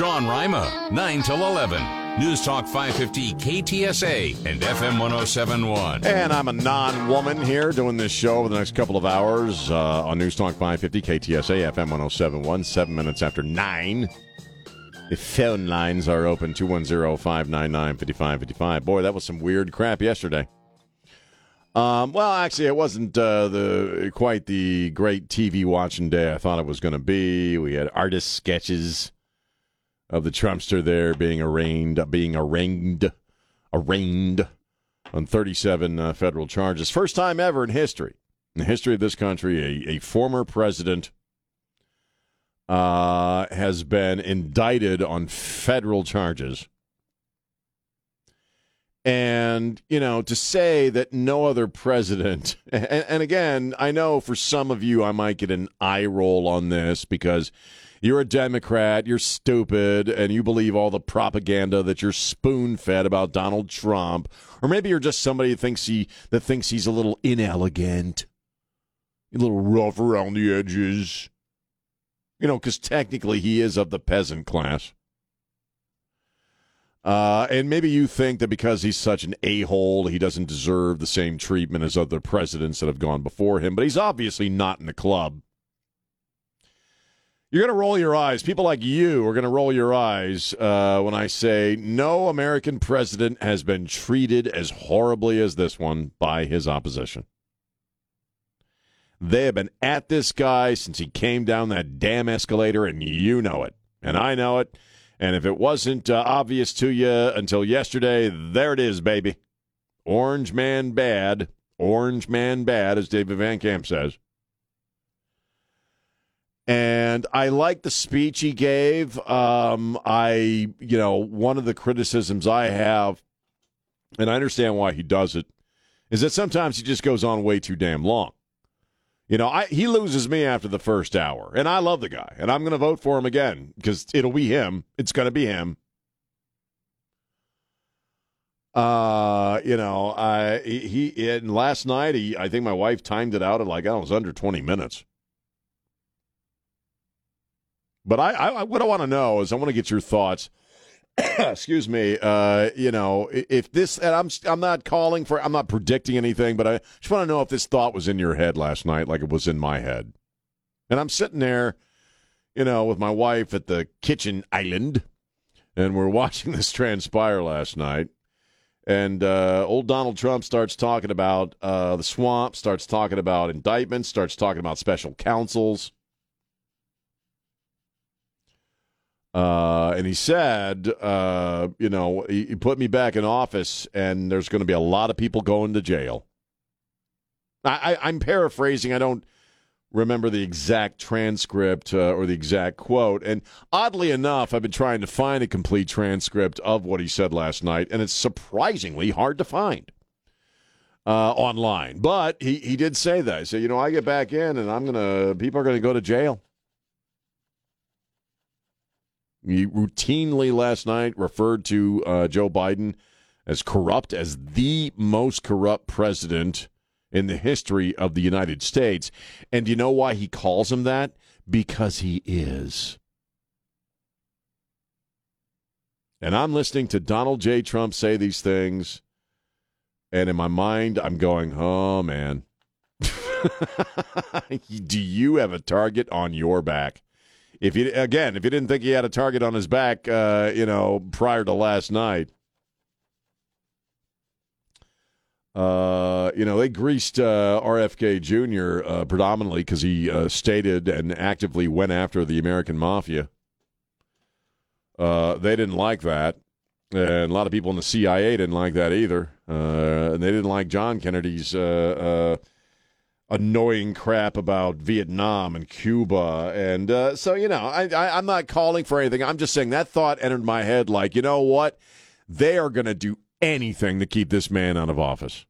Sean Rima, 9 till 11. News Talk 550 KTSA and FM 1071. And I'm a non woman here doing this show over the next couple of hours uh, on News Talk 550 KTSA FM 1071, seven minutes after nine. The phone lines are open 210 599 5555. Boy, that was some weird crap yesterday. Um, well, actually, it wasn't uh, the quite the great TV watching day I thought it was going to be. We had artist sketches of the Trumpster there being arraigned, being arraigned, arraigned on 37 uh, federal charges. First time ever in history, in the history of this country, a, a former president uh, has been indicted on federal charges. And, you know, to say that no other president, and, and again, I know for some of you I might get an eye roll on this because you're a Democrat, you're stupid, and you believe all the propaganda that you're spoon fed about Donald Trump, or maybe you're just somebody that thinks he that thinks he's a little inelegant, a little rough around the edges. You know, because technically he is of the peasant class. Uh, and maybe you think that because he's such an a hole, he doesn't deserve the same treatment as other presidents that have gone before him, but he's obviously not in the club. You're going to roll your eyes. People like you are going to roll your eyes uh, when I say no American president has been treated as horribly as this one by his opposition. They have been at this guy since he came down that damn escalator, and you know it. And I know it. And if it wasn't uh, obvious to you until yesterday, there it is, baby. Orange man bad. Orange man bad, as David Van Camp says. And I like the speech he gave. Um, I, you know, one of the criticisms I have, and I understand why he does it, is that sometimes he just goes on way too damn long. You know, I, he loses me after the first hour, and I love the guy, and I'm going to vote for him again because it'll be him. It's going to be him. Uh, you know, I he, and last night he I think my wife timed it out at like I was under 20 minutes. But I, I what I want to know is I want to get your thoughts. Excuse me. Uh, you know, if this, and I'm I'm not calling for, I'm not predicting anything, but I just want to know if this thought was in your head last night, like it was in my head. And I'm sitting there, you know, with my wife at the kitchen island, and we're watching this transpire last night. And uh, old Donald Trump starts talking about uh, the swamp, starts talking about indictments, starts talking about special counsels. Uh, and he said, uh, you know, he, he, put me back in office, and there's going to be a lot of people going to jail. I, I, am paraphrasing. I don't remember the exact transcript uh, or the exact quote. And oddly enough, I've been trying to find a complete transcript of what he said last night, and it's surprisingly hard to find. Uh, online, but he, he did say that. He said, "You know, I get back in, and I'm gonna people are gonna go to jail." He routinely last night referred to uh, Joe Biden as corrupt, as the most corrupt president in the history of the United States. And do you know why he calls him that? Because he is. And I'm listening to Donald J. Trump say these things, and in my mind, I'm going, oh, man. do you have a target on your back? If you again, if you didn't think he had a target on his back, uh, you know, prior to last night, uh, you know, they greased uh, RFK Jr. Uh, predominantly because he uh, stated and actively went after the American mafia. Uh, they didn't like that. And a lot of people in the CIA didn't like that either. and they didn't like John Kennedy's annoying crap about Vietnam and Cuba, and uh, so you know, I, I, I'm not calling for anything. I'm just saying that thought entered my head. Like, you know what? They are going to do anything to keep this man out of office.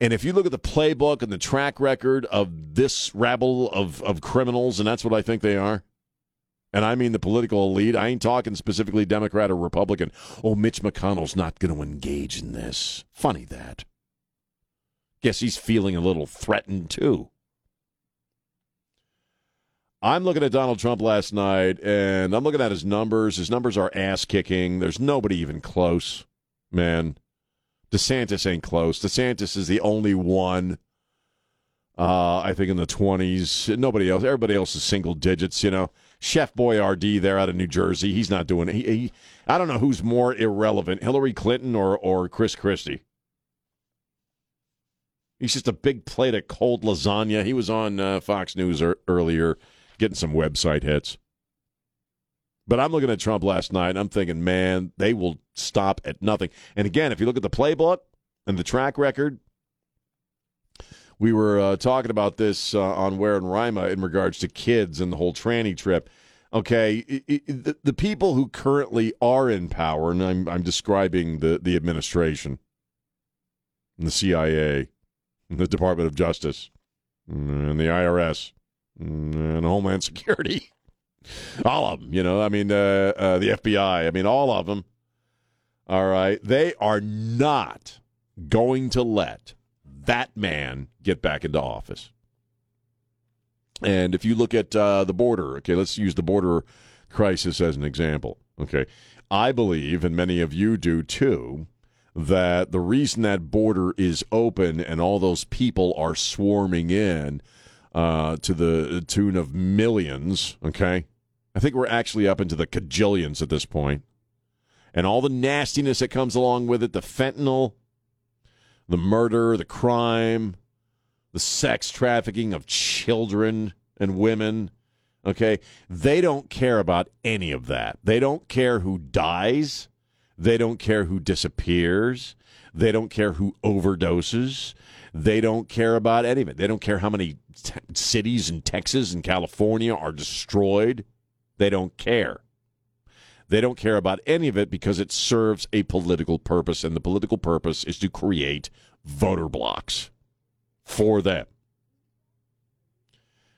And if you look at the playbook and the track record of this rabble of, of criminals, and that's what I think they are, and I mean the political elite, I ain't talking specifically Democrat or Republican. Oh, Mitch McConnell's not going to engage in this. Funny that. Guess he's feeling a little threatened too. I'm looking at Donald Trump last night, and I'm looking at his numbers. His numbers are ass kicking. There's nobody even close, man. DeSantis ain't close. DeSantis is the only one. Uh, I think in the 20s. Nobody else. Everybody else is single digits. You know, Chef Boyardee RD there out of New Jersey. He's not doing it. He, he, I don't know who's more irrelevant, Hillary Clinton or or Chris Christie. He's just a big plate of cold lasagna. He was on uh, Fox News er- earlier, getting some website hits. But I'm looking at Trump last night, I'm thinking, man, they will stop at nothing. And again, if you look at the playbook and the track record, we were uh, talking about this uh, on Ware and Rima in regards to kids and the whole tranny trip. Okay, it, it, the, the people who currently are in power, and I'm, I'm describing the, the administration, and the CIA, the Department of Justice, and the IRS, and Homeland Security. all of them, you know. I mean, uh, uh, the FBI. I mean, all of them. All right, they are not going to let that man get back into office. And if you look at uh, the border, okay, let's use the border crisis as an example. Okay, I believe, and many of you do too, that the reason that border is open and all those people are swarming in uh, to the tune of millions, okay, I think we're actually up into the cajillions at this point. And all the nastiness that comes along with it the fentanyl, the murder, the crime, the sex trafficking of children and women. Okay. They don't care about any of that. They don't care who dies. They don't care who disappears. They don't care who overdoses. They don't care about any of it. They don't care how many t- cities in Texas and California are destroyed. They don't care. They don't care about any of it because it serves a political purpose, and the political purpose is to create voter blocks for them.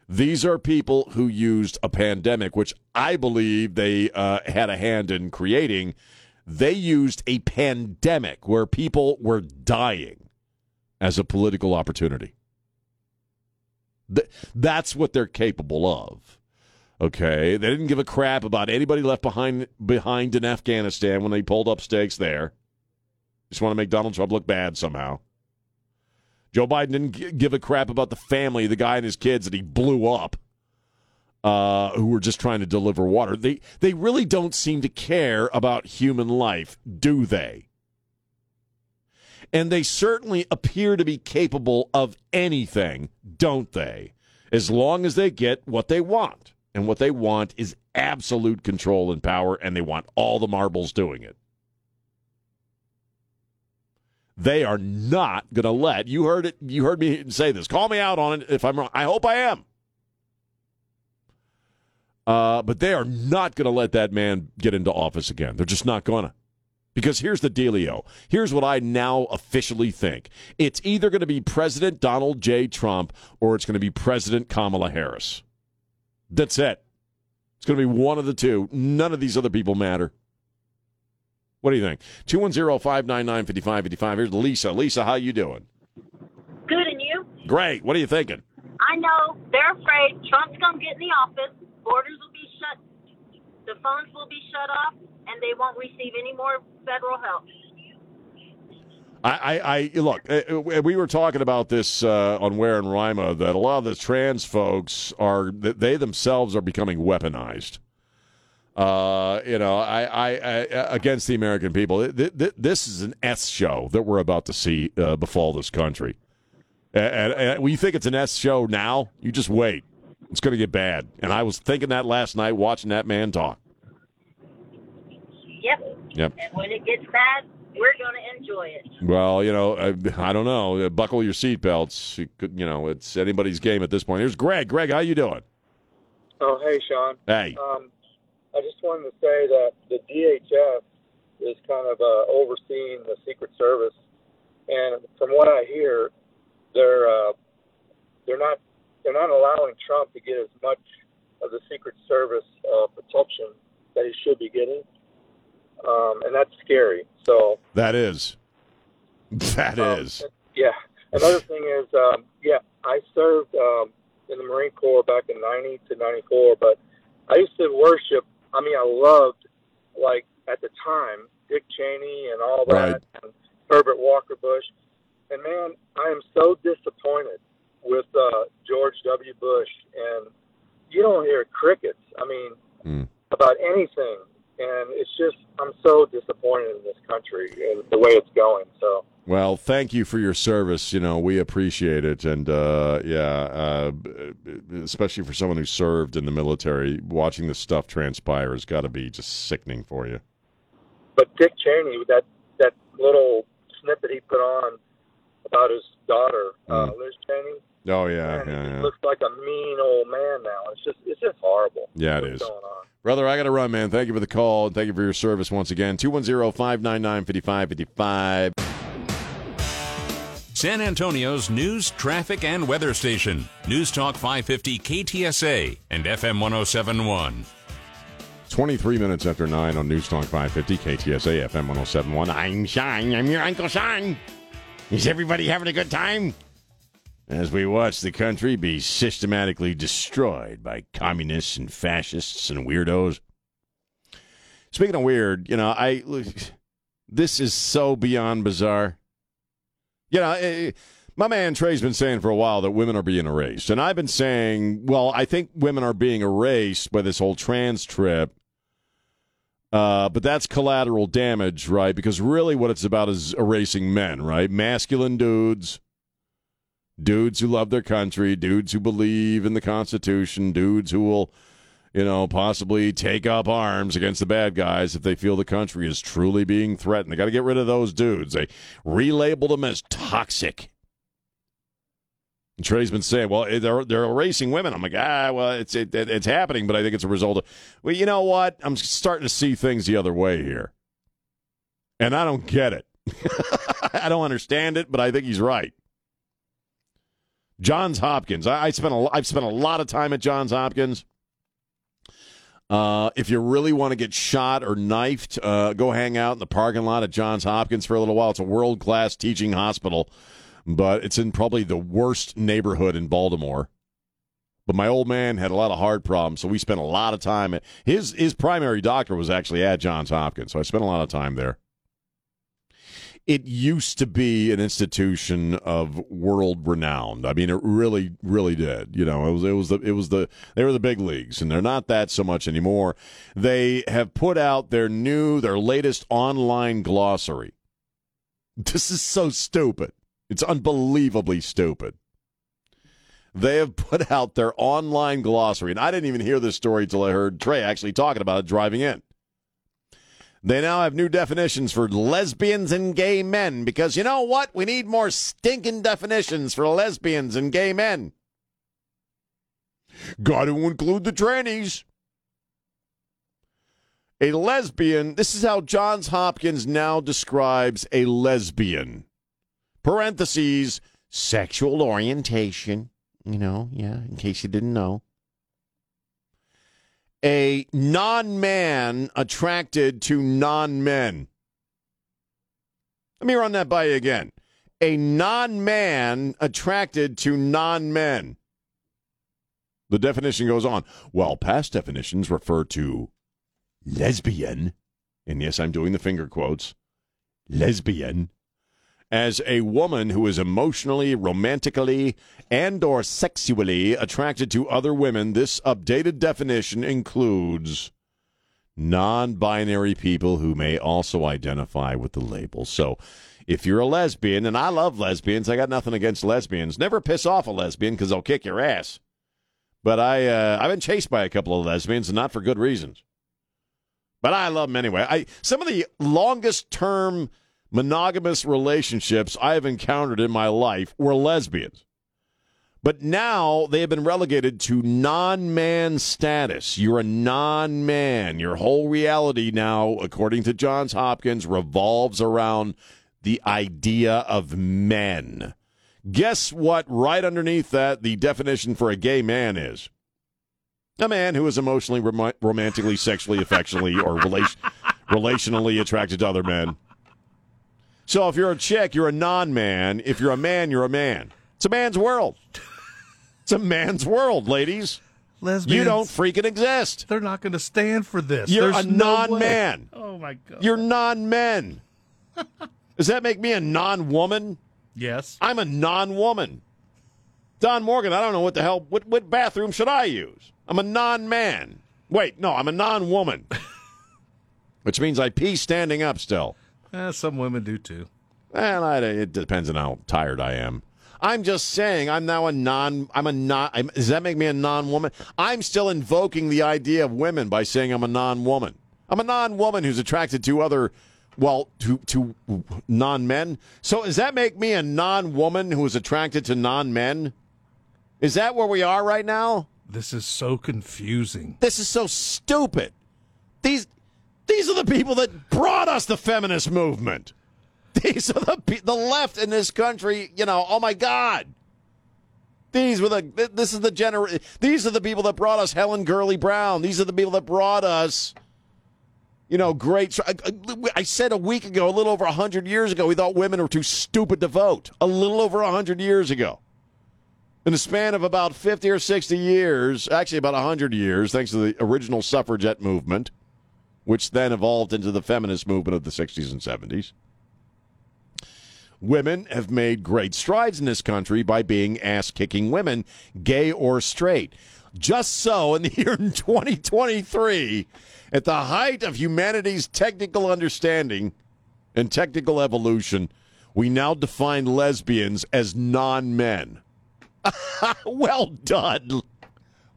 These are people who used a pandemic, which I believe they uh, had a hand in creating. They used a pandemic where people were dying as a political opportunity. Th- that's what they're capable of. Okay, they didn't give a crap about anybody left behind behind in Afghanistan when they pulled up stakes there. Just want to make Donald Trump look bad somehow. Joe Biden didn't give a crap about the family, the guy and his kids that he blew up, uh, who were just trying to deliver water. They they really don't seem to care about human life, do they? And they certainly appear to be capable of anything, don't they? As long as they get what they want. And what they want is absolute control and power, and they want all the marbles doing it. They are not going to let you heard it. You heard me say this. Call me out on it if I'm wrong. I hope I am. Uh, but they are not going to let that man get into office again. They're just not going to. Because here's the dealio. Here's what I now officially think. It's either going to be President Donald J. Trump or it's going to be President Kamala Harris. That's it. It's going to be one of the two. None of these other people matter. What do you think? 210-599-5555. Here's Lisa. Lisa, how you doing? Good, and you? Great. What are you thinking? I know they're afraid Trump's going to get in the office, borders will be shut, the phones will be shut off, and they won't receive any more federal help. I, I, I look. uh, We were talking about this uh, on Ware and Rima that a lot of the trans folks are they themselves are becoming weaponized. Uh, you know, I, I, I against the American people. Th- th- This is an S show that we're about to see uh, befall this country. And, and, and you think it's an S show now, you just wait. It's going to get bad. And I was thinking that last night watching that man talk. Yep. Yep. And when it gets bad, we're going to enjoy it. Well, you know, I, I don't know. Buckle your seatbelts. You You know, it's anybody's game at this point. Here's Greg. Greg, how you doing? Oh, hey, Sean. Hey. Um, I just wanted to say that the DHS is kind of uh, overseeing the Secret Service, and from what I hear, they're uh, they're not they're not allowing Trump to get as much of the Secret Service uh, protection that he should be getting, um, and that's scary. So That is. That Um, is. Yeah. Another thing is, um, yeah, I served um, in the Marine Corps back in '90 to '94, but I used to worship. I mean, I loved, like at the time, Dick Cheney and all that, Right. and Herbert Walker Bush. And man, I am so disappointed with uh, George W. Bush, and you don't hear crickets. I mean, Mm. about anything, and it's just I'm so disappointed in this country and the way it's going. So. Well, thank you for your service. You know, we appreciate it, and uh, yeah, uh, especially for someone who served in the military, watching this stuff transpire has got to be just sickening for you. but Dick Cheney, that that little snippet he put on about his daughter, uh, Mm. Liz Cheney, Oh yeah, man, yeah, he yeah. looks like a mean old man now. It's just it's just horrible. Yeah, it is. going on. Brother, I got to run, man. Thank you for the call, and thank you for your service once again. 210 599 5555. San Antonio's news, traffic, and weather station. News Talk 550 KTSA and FM 1071. 23 minutes after 9 on News Talk 550 KTSA FM 1071. I'm Shine. I'm your Uncle Shine. Is everybody having a good time? As we watch the country be systematically destroyed by communists and fascists and weirdos. Speaking of weird, you know, I this is so beyond bizarre. You know, eh, my man Trey's been saying for a while that women are being erased. And I've been saying, well, I think women are being erased by this whole trans trip. Uh, but that's collateral damage, right? Because really what it's about is erasing men, right? Masculine dudes, dudes who love their country, dudes who believe in the Constitution, dudes who will, you know, possibly take up arms against the bad guys if they feel the country is truly being threatened. They got to get rid of those dudes. They relabeled them as toxic. And Trey's been saying, "Well, eh, they're they're erasing women." I'm like, ah, well, it's it, it- it's happening, but I think it's a result of. Well, you know what? I'm starting to see things the other way here, and I don't get it. I don't understand it, but I think he's right. Johns Hopkins. I, I spent a, I've spent a lot of time at Johns Hopkins. Uh, if you really want to get shot or knifed, uh, go hang out in the parking lot at Johns Hopkins for a little while. It's a world class teaching hospital, but it's in probably the worst neighborhood in Baltimore. But my old man had a lot of heart problems, so we spent a lot of time. At, his his primary doctor was actually at Johns Hopkins, so I spent a lot of time there. It used to be an institution of world renown. I mean, it really, really did. You know, it was it was the it was the they were the big leagues, and they're not that so much anymore. They have put out their new, their latest online glossary. This is so stupid. It's unbelievably stupid. They have put out their online glossary, and I didn't even hear this story till I heard Trey actually talking about it driving in. They now have new definitions for lesbians and gay men because you know what? We need more stinking definitions for lesbians and gay men. Got to include the trannies. A lesbian, this is how Johns Hopkins now describes a lesbian. Parentheses, sexual orientation. You know, yeah, in case you didn't know. A non man attracted to non men. Let me run that by you again. A non man attracted to non men. The definition goes on. While past definitions refer to lesbian, and yes, I'm doing the finger quotes, lesbian, as a woman who is emotionally, romantically, and or sexually attracted to other women, this updated definition includes non-binary people who may also identify with the label. So, if you're a lesbian, and I love lesbians, I got nothing against lesbians. Never piss off a lesbian because they'll kick your ass. But I, uh, I've been chased by a couple of lesbians, and not for good reasons. But I love them anyway. I some of the longest term monogamous relationships I have encountered in my life were lesbians. But now they have been relegated to non man status. You're a non man. Your whole reality now, according to Johns Hopkins, revolves around the idea of men. Guess what? Right underneath that, the definition for a gay man is a man who is emotionally, rom- romantically, sexually, affectionately, or relation- relationally attracted to other men. So if you're a chick, you're a non man. If you're a man, you're a man. It's a man's world. It's a man's world, ladies. Lesbians, You don't freaking exist. They're not going to stand for this. You're There's a no non way. man. Oh my god. You're non men. Does that make me a non woman? yes. I'm a non woman. Don Morgan, I don't know what the hell, what, what bathroom should I use? I'm a non man. Wait, no, I'm a non woman. Which means I pee standing up still. Eh, some women do too. And I, it depends on how tired I am. I'm just saying I'm now a non. I'm a non. I'm, does that make me a non-woman? I'm still invoking the idea of women by saying I'm a non-woman. I'm a non-woman who's attracted to other, well, to to non-men. So does that make me a non-woman who is attracted to non-men? Is that where we are right now? This is so confusing. This is so stupid. These these are the people that brought us the feminist movement. These are the pe- the left in this country. You know, oh my God. These were the. This is the gener. These are the people that brought us Helen Gurley Brown. These are the people that brought us. You know, great. I, I- said a week ago, a little over hundred years ago, we thought women were too stupid to vote. A little over hundred years ago. In the span of about 50 or 60 years, actually about 100 years, thanks to the original suffragette movement, which then evolved into the feminist movement of the 60s and 70s, women have made great strides in this country by being ass kicking women, gay or straight. Just so, in the year 2023, at the height of humanity's technical understanding and technical evolution, we now define lesbians as non men. well done.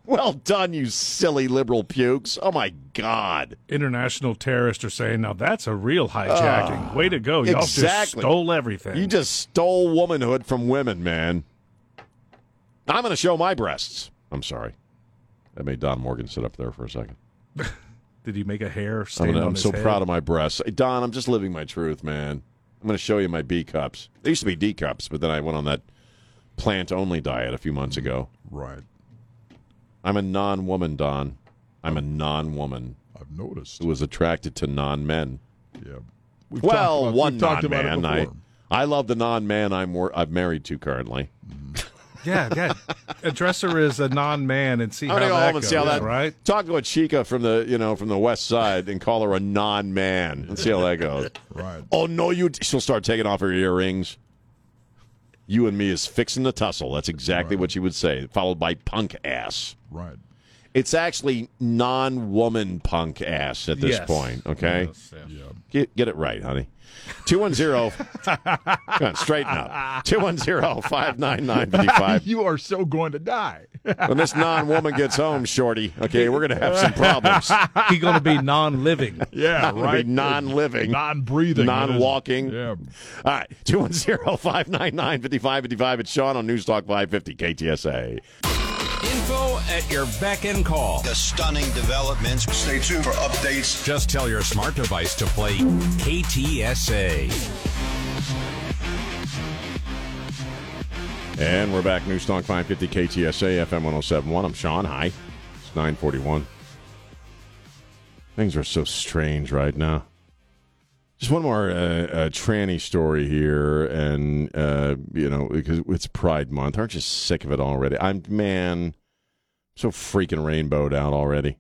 Well done, you silly liberal pukes. Oh, my God. International terrorists are saying, now that's a real hijacking. Way to go. Y'all just Ah, stole everything. You just stole womanhood from women, man. I'm going to show my breasts. I'm sorry. That made Don Morgan sit up there for a second. Did he make a hair I'm, stand I'm his so head? proud of my breasts. Hey, Don, I'm just living my truth, man. I'm going to show you my B cups. They used to be D cups, but then I went on that plant only diet a few months ago. Right. I'm a non woman, Don. I'm a non woman I've noticed. who is attracted to non men. Yeah. We've Well, talked about, one talked about it non man. I. I love the non man I'm wor- I'm married to currently. Yeah, yeah. Address her as a non-man and see I'm how gonna go that home goes, see how that. right? Talk to a chica from the you know from the west side and call her a non man and see how that goes. Right. oh no, you! She'll start taking off her earrings. You and me is fixing the tussle. That's exactly what she would say, followed by punk ass. Right. It's actually non woman punk ass at this Yes. point. Okay, Yes. Yeah. get, get it right, honey. 210 Come on, straighten up. 210 599 55 You are so going to die. When this non woman gets home, Shorty, okay, we're going to have some problems. He's going to be non-living. yeah, right. be non-living, non-breathing, non-walking. Yeah. All right, 210-599-5555. It's Sean on News Talk 550 KTSA. Info at your beck and call. The stunning developments. Stay tuned for updates. Just tell your smart device to play KTSA. And we're back. News Talk 550 KTSA FM 1071. I'm Sean. Hi. It's 941. Things are so strange right now. Just one more uh, uh, tranny story here, and uh, you know because it's Pride Month. Aren't you sick of it already? I'm man, so freaking rainbowed out already.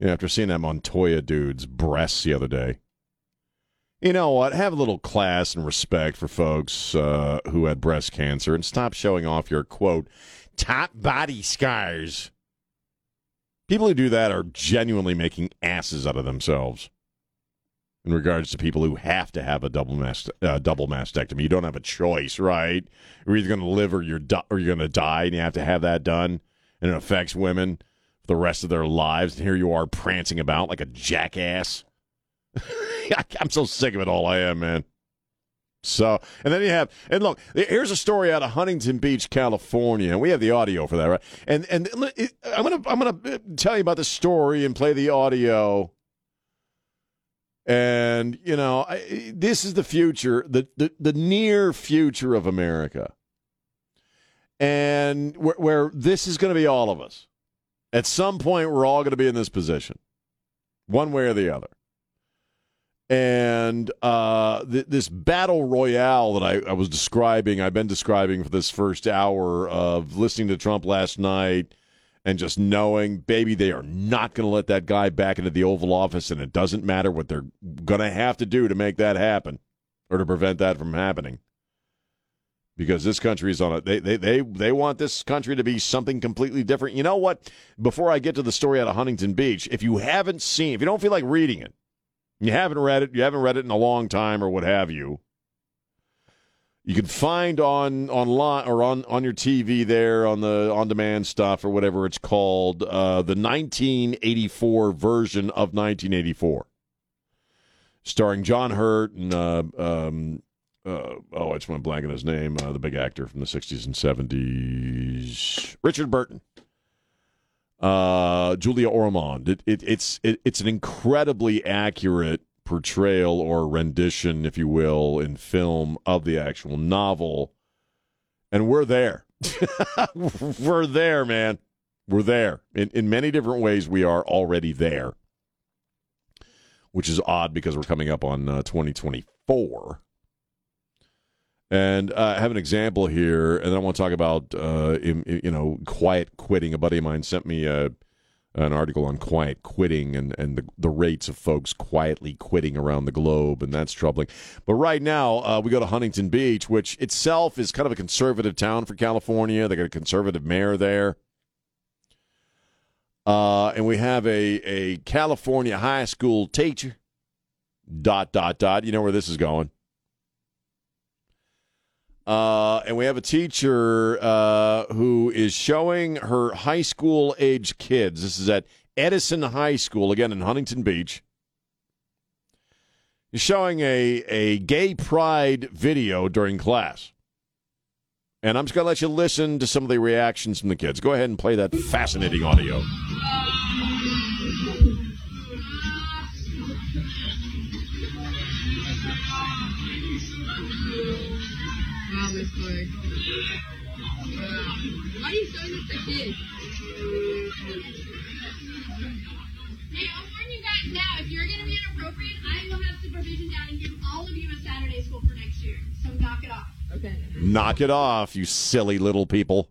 You know, after seeing that Montoya dude's breasts the other day. You know what? Have a little class and respect for folks uh, who had breast cancer, and stop showing off your quote top body scars. People who do that are genuinely making asses out of themselves in regards to people who have to have a double mast uh, double mastectomy. You don't have a choice, right? You're either going to live or you're di- or you're going to die, and you have to have that done. And it affects women for the rest of their lives. And here you are prancing about like a jackass. I'm so sick of it all. I am, man. So, and then you have, and look, here's a story out of Huntington Beach, California, and we have the audio for that, right? And and I'm gonna I'm gonna tell you about the story and play the audio. And you know, I, this is the future, the, the the near future of America, and where, where this is going to be all of us. At some point, we're all going to be in this position, one way or the other and uh, th- this battle royale that I, I, was describing, I've been describing for this first hour of listening to Trump last night and just knowing, baby, they are not going to let that guy back into the Oval Office, and it doesn't matter what they're going to have to do to make that happen or to prevent that from happening. Because this country is on a they, they they they want this country to be something completely different. You know what? Before I get to the story out of Huntington Beach, if you haven't seen, if you don't feel like reading it, you haven't read it, you haven't read it in a long time or what have you. You can find on online or on, on your TV there on the on demand stuff or whatever it's called uh, the 1984 version of 1984, starring John Hurt and uh, um, uh, oh, I just went blank on his name, uh, the big actor from the 60s and 70s, Richard Burton uh, Julia Ormond. It, it, it's it, it's an incredibly accurate portrayal or rendition, if you will, in film of the actual novel, and we're there. we're there, man. We're there in in many different ways. We are already there, which is odd because we're coming up on uh, 2024. And uh, I have an example here, and then I want to talk about uh, in, you know quiet quitting. A buddy of mine sent me a, an article on quiet quitting and, and the, the rates of folks quietly quitting around the globe, and that's troubling. But right now, uh, we go to Huntington Beach, which itself is kind of a conservative town for California. They got a conservative mayor there. Uh, and we have a, a California high school teacher. Dot, dot, dot. You know where this is going. Uh, and we have a teacher uh, who is showing her high school age kids. This is at Edison High School, again in Huntington Beach. He's showing a, a gay pride video during class. And I'm just going to let you listen to some of the reactions from the kids. Go ahead and play that fascinating audio. Why are you showing this to kids? Hey, I'll warn you guys now. If you're going to be inappropriate, I will have supervision down and give all of you a Saturday school for next year. So knock it off. Okay. Knock it off, you silly little people.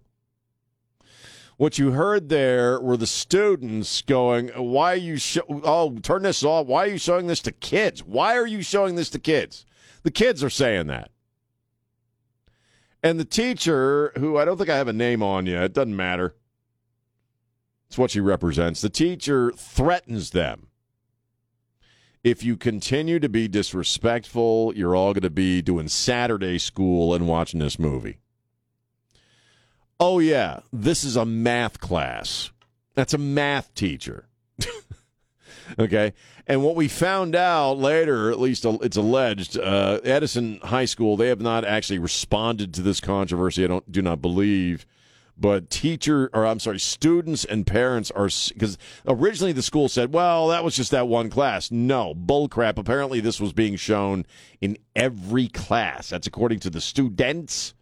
What you heard there were the students going, "Why are you? Sh- oh, turn this off! Why are you showing this to kids? Why are you showing this to kids?" The kids are saying that. And the teacher, who I don't think I have a name on yet, it doesn't matter. It's what she represents. The teacher threatens them. If you continue to be disrespectful, you're all going to be doing Saturday school and watching this movie. Oh, yeah, this is a math class. That's a math teacher. Okay. And what we found out later, at least it's alleged, uh, Edison High School, they have not actually responded to this controversy. I don't do not believe. But teacher, or I'm sorry, students and parents are because originally the school said, "Well, that was just that one class." No, bullcrap. Apparently, this was being shown in every class. That's according to the students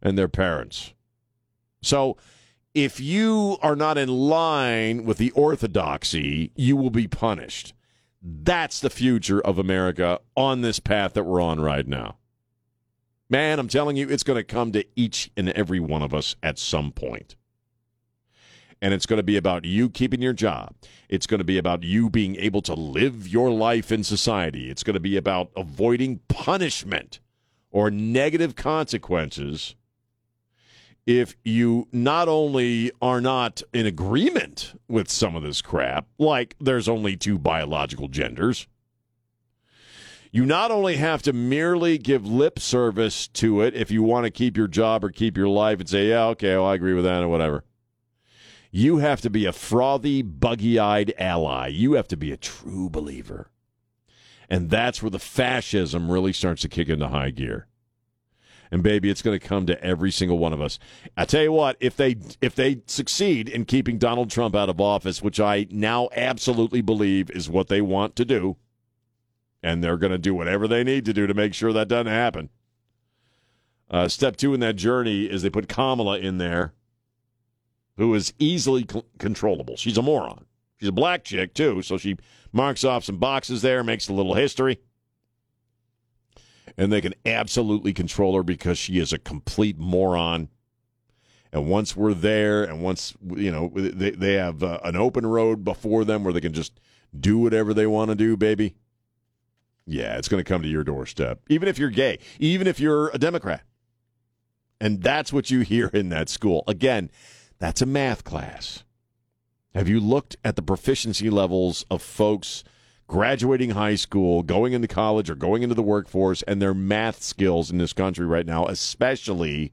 and their parents. So, if you are not in line with the orthodoxy, you will be punished. That's the future of America on this path that we're on right now. Man, I'm telling you, it's going to come to each and every one of us at some point. And it's going to be about you keeping your job. It's going to be about you being able to live your life in society. It's going to be about avoiding punishment or negative consequences if you not only are not in agreement with some of this crap, like there's only two biological genders, you not only have to merely give lip service to it if you want to keep your job or keep your life and say, yeah, okay, well, I agree with that or whatever. You have to be a frothy, buggy eyed ally. You have to be a true believer. And that's where the fascism really starts to kick into high gear. And baby, it's going to come to every single one of us. I tell you what, if they if they succeed in keeping Donald Trump out of office, which I now absolutely believe is what they want to do, and they're going to do whatever they need to do to make sure that doesn't happen. Uh, step two in that journey is they put Kamala in there, who is easily c- controllable. She's a moron. She's a black chick too, so she marks off some boxes there, makes a little history and they can absolutely control her because she is a complete moron. And once we're there, and once you know they they have uh, an open road before them where they can just do whatever they want to do, baby. Yeah, it's going to come to your doorstep, even if you're gay, even if you're a Democrat. And that's what you hear in that school. Again, that's a math class. Have you looked at the proficiency levels of folks? Graduating high school, going into college, or going into the workforce, and their math skills in this country right now, especially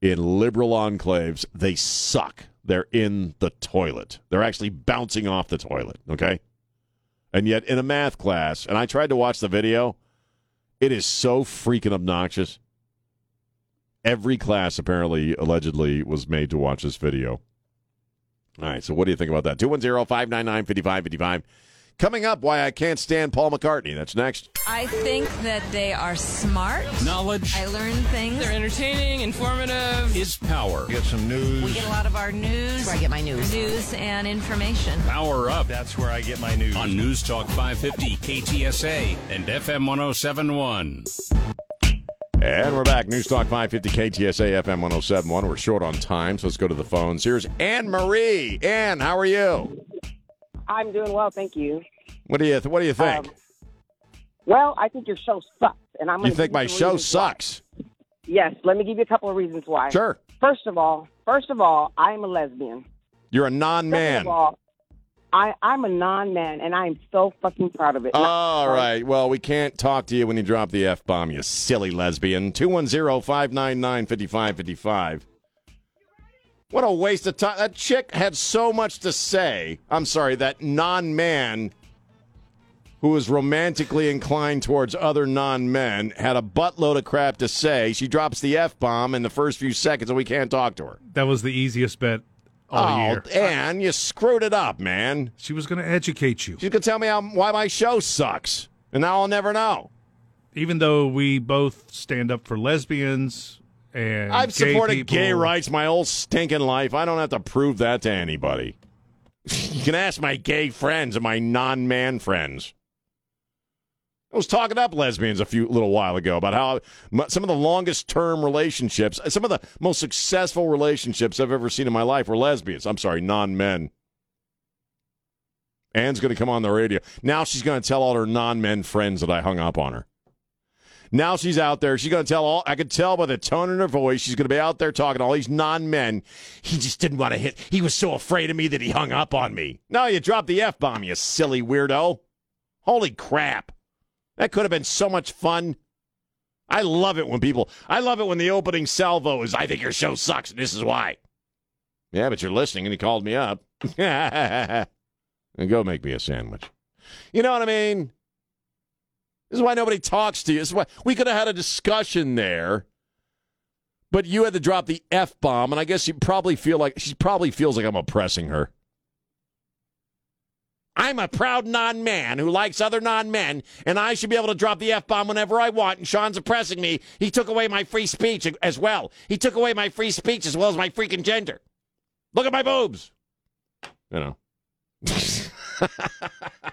in liberal enclaves, they suck. They're in the toilet. They're actually bouncing off the toilet, okay? And yet, in a math class, and I tried to watch the video, it is so freaking obnoxious. Every class, apparently, allegedly, was made to watch this video. All right, so what do you think about that? 210 599 5555. Coming up, why I can't stand Paul McCartney. That's next. I think that they are smart. Knowledge I learn things. They're entertaining, informative. is power. Get some news. We get a lot of our news. where I get my news. News and information. Power up That's where I get my news. on News Talk 550 KTSA and FM 1071. And we're back. News Talk 550 KTSA FM 1071. We're short on time, so let's go to the phones. Here's Anne Marie. Anne, how are you? I'm doing well, thank you. What do you What do you think? Um, Well, I think your show sucks, and I'm. you think my show reasons why. sucks? Yes, let me give you a couple of reasons why. Sure. First of all, first of all, I am a lesbian. You're a non-man. of all, I I'm a non-man, and I am so fucking proud of it. All right. Well, we can't talk to you when you drop the F bomb, you silly lesbian. 210 599 5555. What a waste of time. That chick had so much to say. I'm sorry, that non man who is romantically inclined towards other non men had a buttload of crap to say. She drops the F bomb in the first few seconds, and we can't talk to her. That was the easiest bet all oh, year. and you screwed it up, man. She was going to educate you. Going to tell me how, why my show sucks, and now I'll never know. Even though we both stand up for lesbians and I've gay supported people. gay rights my whole stinking life. I don't have to prove that to anybody. you can ask my gay friends and my non-man friends. I was talking up lesbians a few little while ago about how some of the longest term relationships, uh, some of the most successful relationships I've ever seen in my life were lesbians. I'm sorry, non-men. Anne's going to come on the radio. Now she's going to tell all her non-men friends that I hung up on her. Now she's out there. She's going to tell all. I could tell by the tone in her voice. She's going to be out there talking to all these non-men. He just didn't want to hit. He was so afraid of me that he hung up on me. No, you dropped the f bomb, you silly weirdo. Holy crap! That could have been so much fun. I love it when people. I love it when the opening salvo is. I think your show sucks, and this is why. Yeah, but you're listening, and he called me up. and go make me a sandwich. You know what I mean? This is why nobody talks to you. This is why we could have had a discussion there, but you had to drop the f bomb, and I guess you probably feel like she probably feels like I'm oppressing her. I'm a proud non man who likes other non men, and I should be able to drop the F bomb whenever I want, and Sean's oppressing me. He took away my free speech as well. He took away my free speech as well as my freaking gender. Look at my boobs. You know.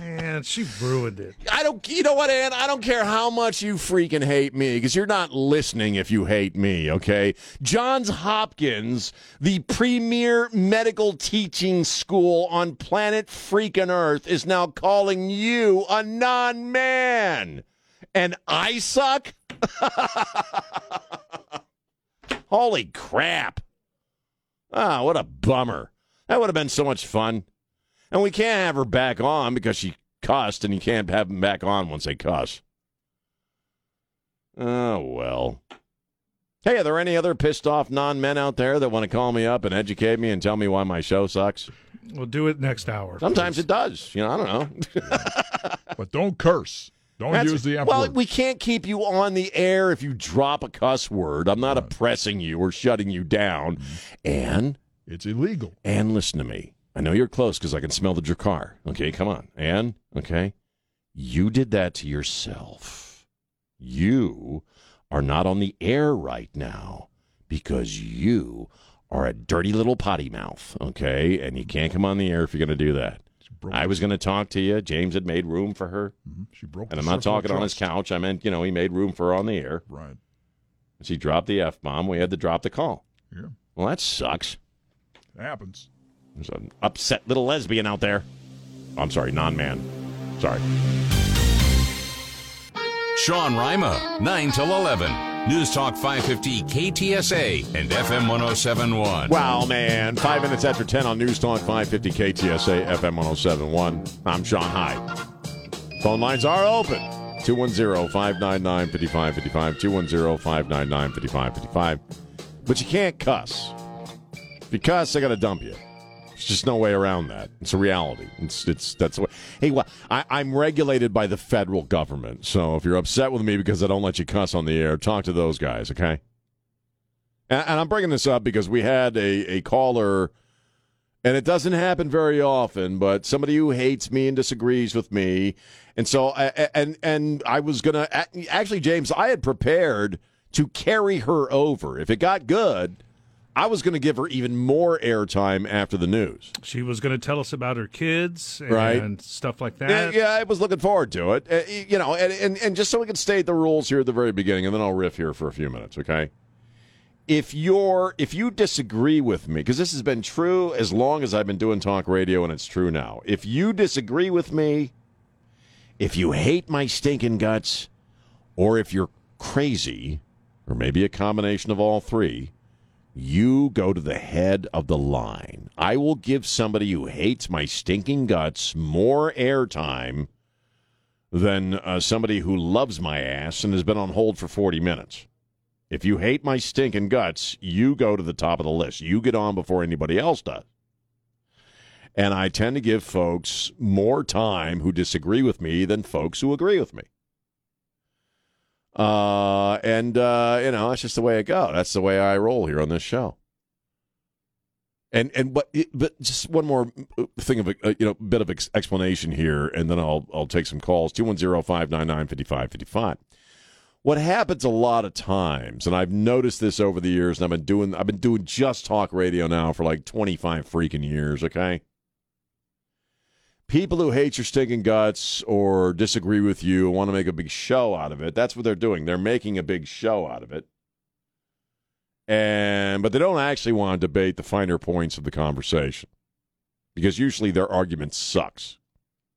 Man, she ruined it. I don't, you know what, Ann? I don't care how much you freaking hate me because you're not listening if you hate me, okay? Johns Hopkins, the premier medical teaching school on planet freaking Earth, is now calling you a non man. And I suck? Holy crap. Ah, what a bummer. That would have been so much fun. And we can't have her back on because she cussed, and you can't have them back on once they cuss. Oh, well. Hey, are there any other pissed off non men out there that want to call me up and educate me and tell me why my show sucks? We'll do it next hour. Sometimes it does. You know, I don't know. But don't curse. Don't That's- use the F well, word. we can't keep you on the air if you drop a cuss word. I'm not oppressing you or shutting you down. And it's illegal. And listen to me. I know you're close because I can smell the Drakkar. Okay, come on. And okay, you did that to yourself. You are not on the air right now because you are a dirty little potty mouth. Okay, and you can't come on the air if you're going to do that. I was going to talk to you. James had made room for her. Mm-hmm. She broke And I'm not talking on his couch. I meant, you know, he made room for her on the air. Right. She dropped the F bomb. We had to drop the call. Yeah. Well, that sucks. It happens. There's an upset little lesbian out there. Oh, I'm sorry, non man. Sorry. Sean Rima, 9 till 11. News Talk 550 KTSA and FM 1071. Wow, man. Five minutes after 10 on News Talk 550 KTSA FM 1071. I'm Sean Hyde. Phone lines are open 210 599 5555. 210 599 5555. But you can't cuss. If you cuss, I got to dump you. There's just no way around that. It's a reality. It's it's that's the way. Hey, well, I, I'm regulated by the federal government. So if you're upset with me because I don't let you cuss on the air, talk to those guys, okay? And, and I'm bringing this up because we had a, a caller, and it doesn't happen very often, but somebody who hates me and disagrees with me, and so and and I was gonna actually, James, I had prepared to carry her over if it got good. I was going to give her even more airtime after the news. She was going to tell us about her kids and Right. stuff like that. yeah, I was looking forward to it. Uh, you know, and, and and just so we can state the rules here at the very beginning, and then I'll riff here for a few minutes, okay? If you're if you disagree with me, because this has been true as long as I've been doing talk radio, and it's true now. If you disagree with me, if you hate my stinking guts, or if you're crazy, or maybe a combination of all three, you go to the head of the line. I will give somebody who hates my stinking guts more airtime than uh, somebody who loves my ass and has been on hold for 40 minutes. If you hate my stinking guts, you go to the top of the list. You get on before anybody else does. And I tend to give folks more time who disagree with me than folks who agree with me. Uh, and uh, you know, that's just the way it goes. That's the way I roll here on this show. And and but but just one more thing of a you know bit of ex- explanation here, and then I'll I'll take some calls. Two one zero five nine nine fifty five fifty five. What happens a lot of times, and I've noticed this over the years, and I've been doing I've been doing just talk radio now for like twenty five freaking years. Okay, people who hate your stinking guts or disagree with you want to make a big show out of it. That's what they're doing. They're making a big show out of it. And but they don't actually want to debate the finer points of the conversation. Because usually their argument sucks,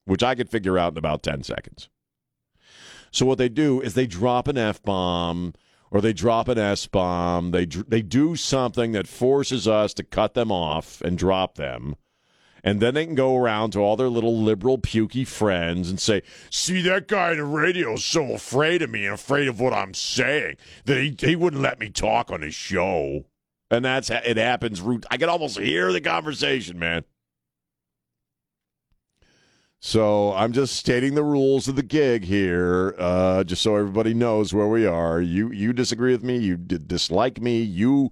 which I could figure out in about 10 seconds. So what they do is they drop an F bomb or they drop an S bomb. They they do something that forces us to cut them off and drop them. And then they can go around to all their little liberal pukey friends and say, "See that guy on the radio is so afraid of me and afraid of what I'm saying that he he wouldn't let me talk on his show." And that's ha- it happens. root- I can almost hear the conversation, man. So I'm just stating the rules of the gig here, uh, just so everybody knows where we are. You you disagree with me, you d- dislike me, you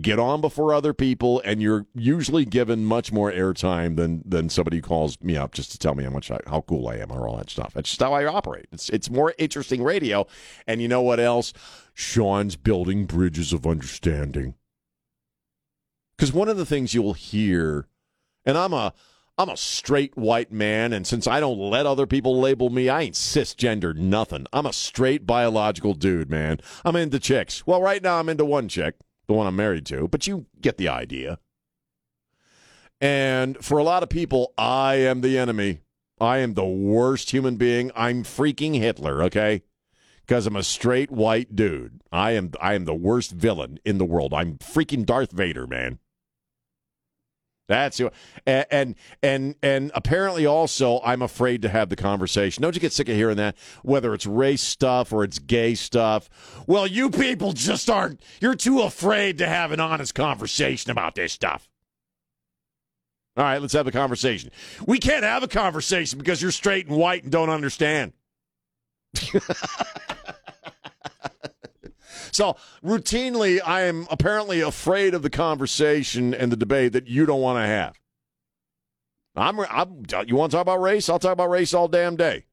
get on before other people, and you're usually given much more airtime than than somebody calls me up just to tell me how much I, how cool I am or all that stuff. That's just how I operate. It's it's more interesting radio, and you know what else? Sean's building bridges of understanding. Because one of the things you'll hear, and I'm a I'm a straight white man, and since I don't let other people label me, I ain't cisgender nothing. I'm a straight biological dude, man. I'm into chicks. Well, right now I'm into one chick, the one I'm married to, but you get the idea. And for a lot of people, I am the enemy. I am the worst human being. I'm freaking Hitler, okay? Because I'm a straight white dude. I am. I am the worst villain in the world. I'm freaking Darth Vader, man. That's you. and, and and and apparently also I'm afraid to have the conversation. Don't you get sick of hearing that? Whether it's race stuff or it's gay stuff. Well, you people just aren't. You're too afraid to have an honest conversation about this stuff. All right, let's have a conversation. We can't have a conversation because you're straight and white and don't understand. So routinely, I am apparently afraid of the conversation and the debate that you don't want to have. I'm, I'm. You want to talk about race? I'll talk about race all damn day.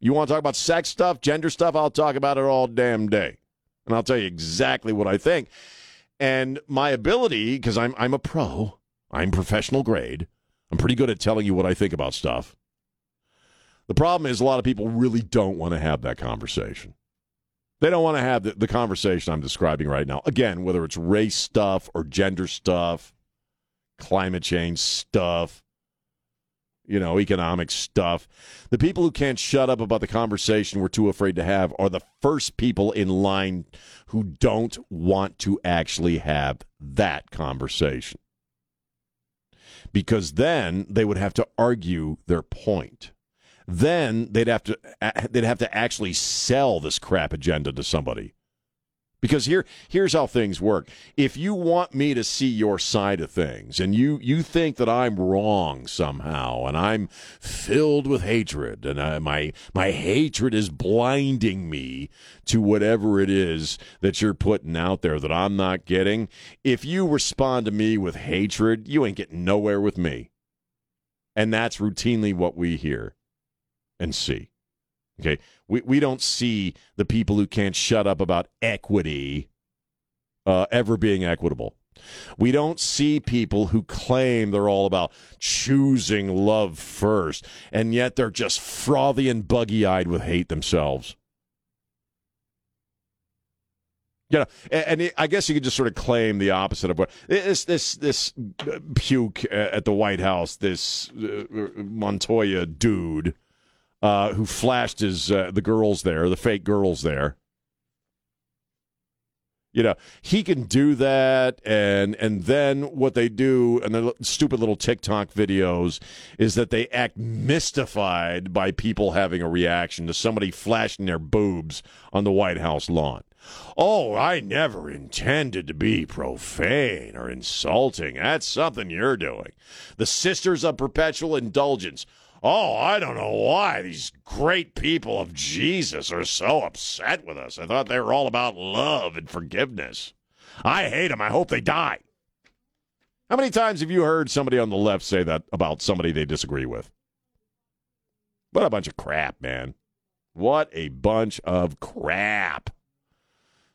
You want to talk about sex stuff, gender stuff? I'll talk about it all damn day, and I'll tell you exactly what I think. And my ability, because I'm I'm a pro, I'm professional grade. I'm pretty good at telling you what I think about stuff. The problem is a lot of people really don't want to have that conversation. They don't want to have the, the conversation I'm describing right now. Again, whether it's race stuff or gender stuff, climate change stuff, you know, economic stuff. The people who can't shut up about the conversation we're too afraid to have are the first people in line who don't want to actually have that conversation. Because then they would have to argue their point then they'd have to they'd have to actually sell this crap agenda to somebody. Because here here's how things work. If you want me to see your side of things and you you think that I'm wrong somehow and I'm filled with hatred and I, my my hatred is blinding me to whatever it is that you're putting out there that I'm not getting, if you respond to me with hatred, you ain't getting nowhere with me. And that's routinely what we hear and see. Okay. We, we don't see the people who can't shut up about equity uh, ever being equitable. We don't see people who claim they're all about choosing love first, and yet they're just frothy and buggy eyed with hate themselves. You know, and, and I guess you could just sort of claim the opposite of what this this this puke at the White House, this uh, Montoya dude uh, who flashed his uh, the girls there, the fake girls there. You know, he can do that, and and then what they do, and the stupid little TikTok videos, is that they act mystified by people having a reaction to somebody flashing their boobs on the White House lawn. Oh, I never intended to be profane or insulting. That's something you're doing. The Sisters of Perpetual Indulgence. Oh, I don't know why these great people of Jesus are so upset with us. I thought they were all about love and forgiveness. I hate them. I hope they die. How many times have you heard somebody on the left say that about somebody they disagree with? What a bunch of crap, man. What a bunch of crap.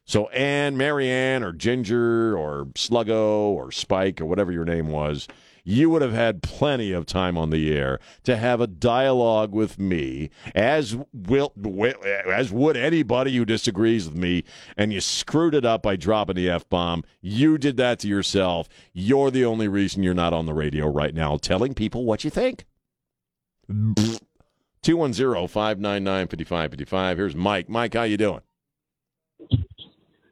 So Anne, Marianne, or Ginger, or Sluggo, or Spike, or whatever your name was, you would have had plenty of time on the air to have a dialogue with me, as will, as would anybody who disagrees with me, and you screwed it up by dropping the f bomb. You did that to yourself. You're the only reason you're not on the radio right now, telling people what you think. 210-599-5555. Here's Mike. Mike, how you doing?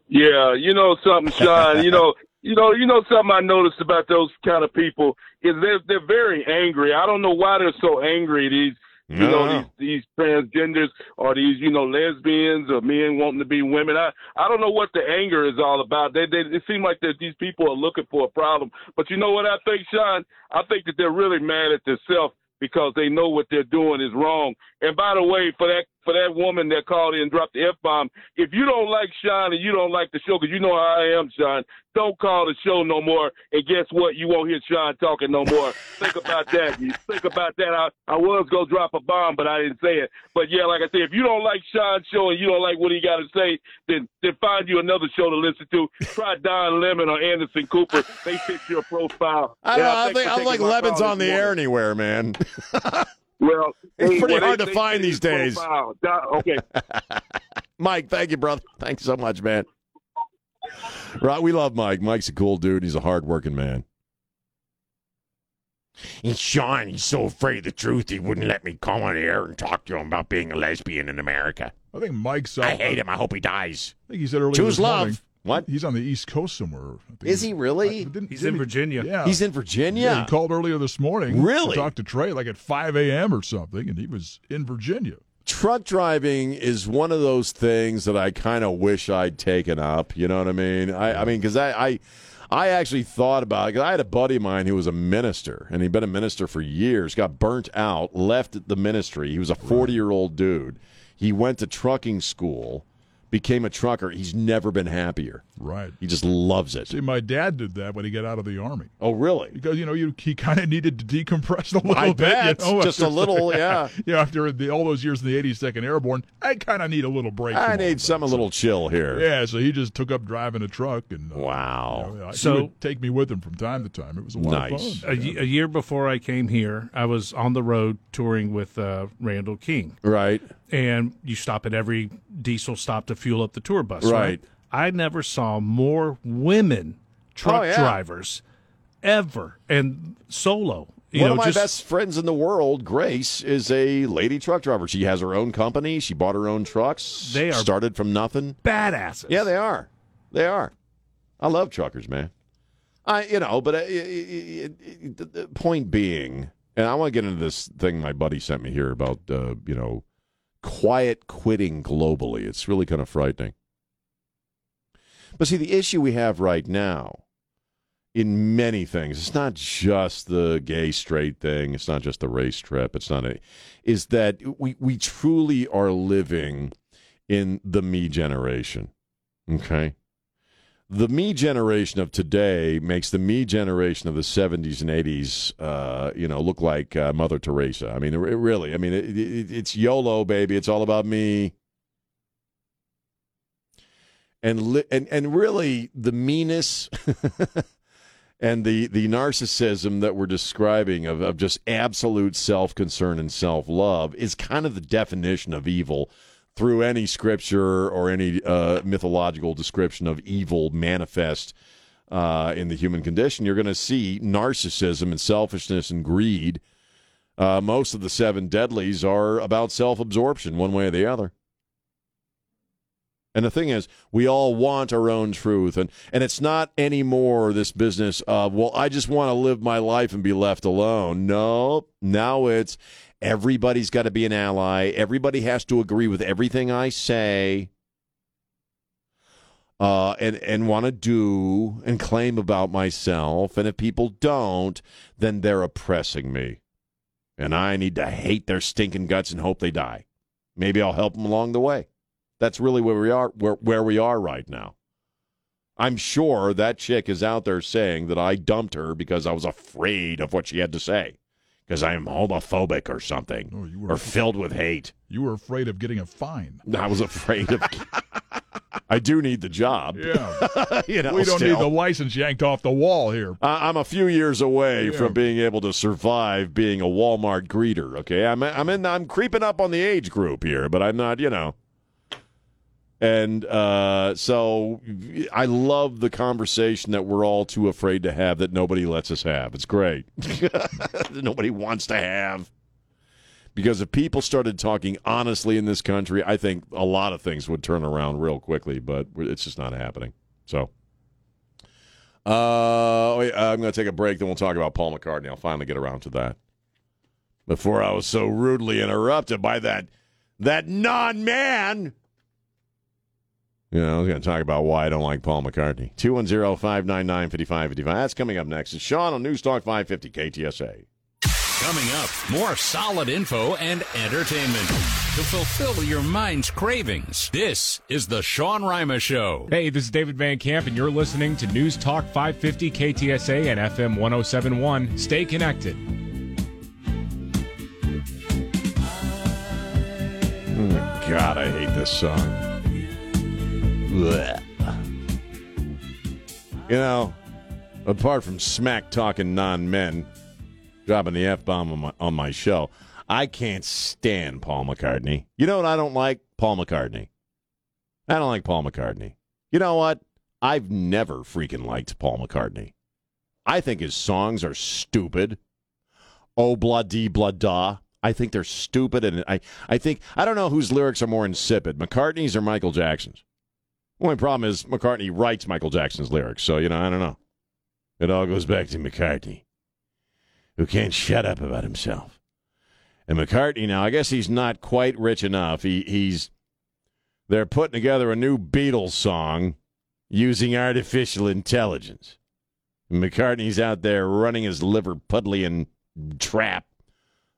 Yeah, you know something, Sean. you know, you know, you know something I noticed about those kind of people is they're they're very angry. I don't know why they're so angry. These you No. know these these transgenders or these you know lesbians or men wanting to be women. I I don't know what the anger is all about. They they it seem like that these people are looking for a problem. But you know what I think, Sean? I think that they're really mad at themselves because they know what they're doing is wrong. And by the way, for that for that woman that called in and dropped the f bomb, if you don't like Sean and you don't like the show, because you know how I am, Sean, don't call the show no more. And guess what? You won't hear Sean talking no more. think about that. You think about that. I, I was gonna drop a bomb, but I didn't say it. But yeah, like I said, if you don't like Sean's show and you don't like what he got to say, then then find you another show to listen to. Try Don Lemon or Anderson Cooper. They fit your profile. I don't, know, I think, I don't taking think my Levin's call on the this air anywhere, man. Well, It's hey, pretty well, they- hard to they find these days. Don- Okay. Mike, thank you, brother. Thanks so much, man. Right, we love Mike. Mike's a cool dude. He's a hard-working man. And Sean, he's so afraid of the truth, he wouldn't let me come on the air and talk to him about being a lesbian in America. I think Mike's. I hate uh, him. I hope he dies. I think he said earlier Choose this love. morning. What? He's on the East Coast somewhere. I think Is he really? Didn't- He's didn't in he- Virginia. Yeah. He's in Virginia. Yeah, he called earlier this morning. Really? To talk to Trey like at 5 a.m. or something, and he was in Virginia. Truck driving is one of those things that I kind of wish I'd taken up. You know what I mean? I, I mean, because I, I, I actually thought about it. 'cause I had a buddy of mine who was a minister, and he'd been a minister for years. Got burnt out, left the ministry. He was a forty-year-old dude. He went to trucking school, became a trucker. He's never been happier. Right. He just loves it. See, my dad did that when he got out of the army. Oh, really? Because you know, you he kind of needed to decompress a little I bit. bet. You know, Just a little, yeah. you know, after the, all those years in the 82nd Airborne, I kind of need a little break. I need some a little chill here. Yeah, so he just took up driving a truck, and uh, Wow. you know, he So- would take me with him from time to time. It was a lot Nice. of A, fun. ye- a year before I came here, I was on the road touring with uh, Randall King. Right. and you stop at every diesel stop to fuel up the tour bus. Right. Right. I never saw more women truck Oh, yeah. drivers ever and solo. You One know, of my just best friends in the world, Grace, is a lady truck driver. She has her own company. She bought her own trucks. They are- started from nothing. badasses. Yeah, they are. They are. I love truckers, man. I, you know, but uh, it, it, it, the- the point being, and I want to get into this thing my buddy sent me here about, uh, you know, quiet quitting globally. It's really kind of frightening. But see, the issue we have right now in many things, it's not just the gay straight thing, it's not just the race trip, it's not a, is that we, we truly are living in the me generation. Okay? The me generation of today makes the me generation of the 70s and 80s, uh, you know, look like uh, Mother Teresa. I mean, really, I mean, it, it, it's YOLO, baby. It's all about me and li- and and really the meanness and the the narcissism that we're describing of, of just absolute self-concern and self-love is kind of the definition of evil through any scripture or any uh, mythological description of evil manifest uh, in the human condition. You're going to see narcissism and selfishness and greed uh, most of the seven deadlies are about self-absorption one way or the other and the thing is, we all want our own truth, and and it's not anymore this business of well, I just want to live my life and be left alone. No, now it's everybody's got to be an ally. Everybody has to agree with everything I say, uh, and and want to do and claim about myself. And if people don't, then they're oppressing me, and I need to hate their stinking guts and hope they die. Maybe I'll help them along the way. That's really where we are where, where we are right now. I'm sure that chick is out there saying that I dumped her because I was afraid of what she had to say. Because I'm homophobic or something. Oh, you were- or filled with hate. You were afraid of getting a fine. I was afraid of I do need the job. Yeah. you know, we don't still. need the license yanked off the wall here. I- I'm a few years away Yeah. from being able to survive being a Walmart greeter. Okay, I'm I'm in I'm creeping up on the age group here, but I'm not. You know. And uh, so I love the conversation that we're all too afraid to have that nobody lets us have. It's great. nobody wants to have. Because if people started talking honestly in this country, I think a lot of things would turn around real quickly, but it's just not happening. So. Uh, I'm going to take a break, then we'll talk about Paul McCartney. I'll finally get around to that. Before I was so rudely interrupted by that that non-man. You know, I was going to talk about why I don't like Paul McCartney. 210-599-5555. That's coming up next. It's Sean on News Talk 550 KTSA. Coming up, more solid info and entertainment to fulfill your mind's cravings. This is the Sean Rima Show. Hey, this is David Van Camp, and you're listening to News Talk 550 KTSA and FM 1071. Stay connected. Oh, God, I hate this song. Blech. You know, apart from smack talking non men, dropping the F bomb on my, on my show, I can't stand Paul McCartney. You know what I don't like? Paul McCartney. I don't like Paul McCartney. You know what? I've never freaking liked Paul McCartney. I think his songs are stupid. Oh, blah dee blah da. I think they're stupid, and I, I think I don't know whose lyrics are more insipid, McCartney's or Michael Jackson's. Only problem is McCartney writes Michael Jackson's lyrics, so you know I don't know. It all goes back to McCartney, who can't shut up about himself. And McCartney now, I guess he's not quite rich enough. He he's they're putting together a new Beatles song using artificial intelligence. And McCartney's out there running his liver Liverpudlian trap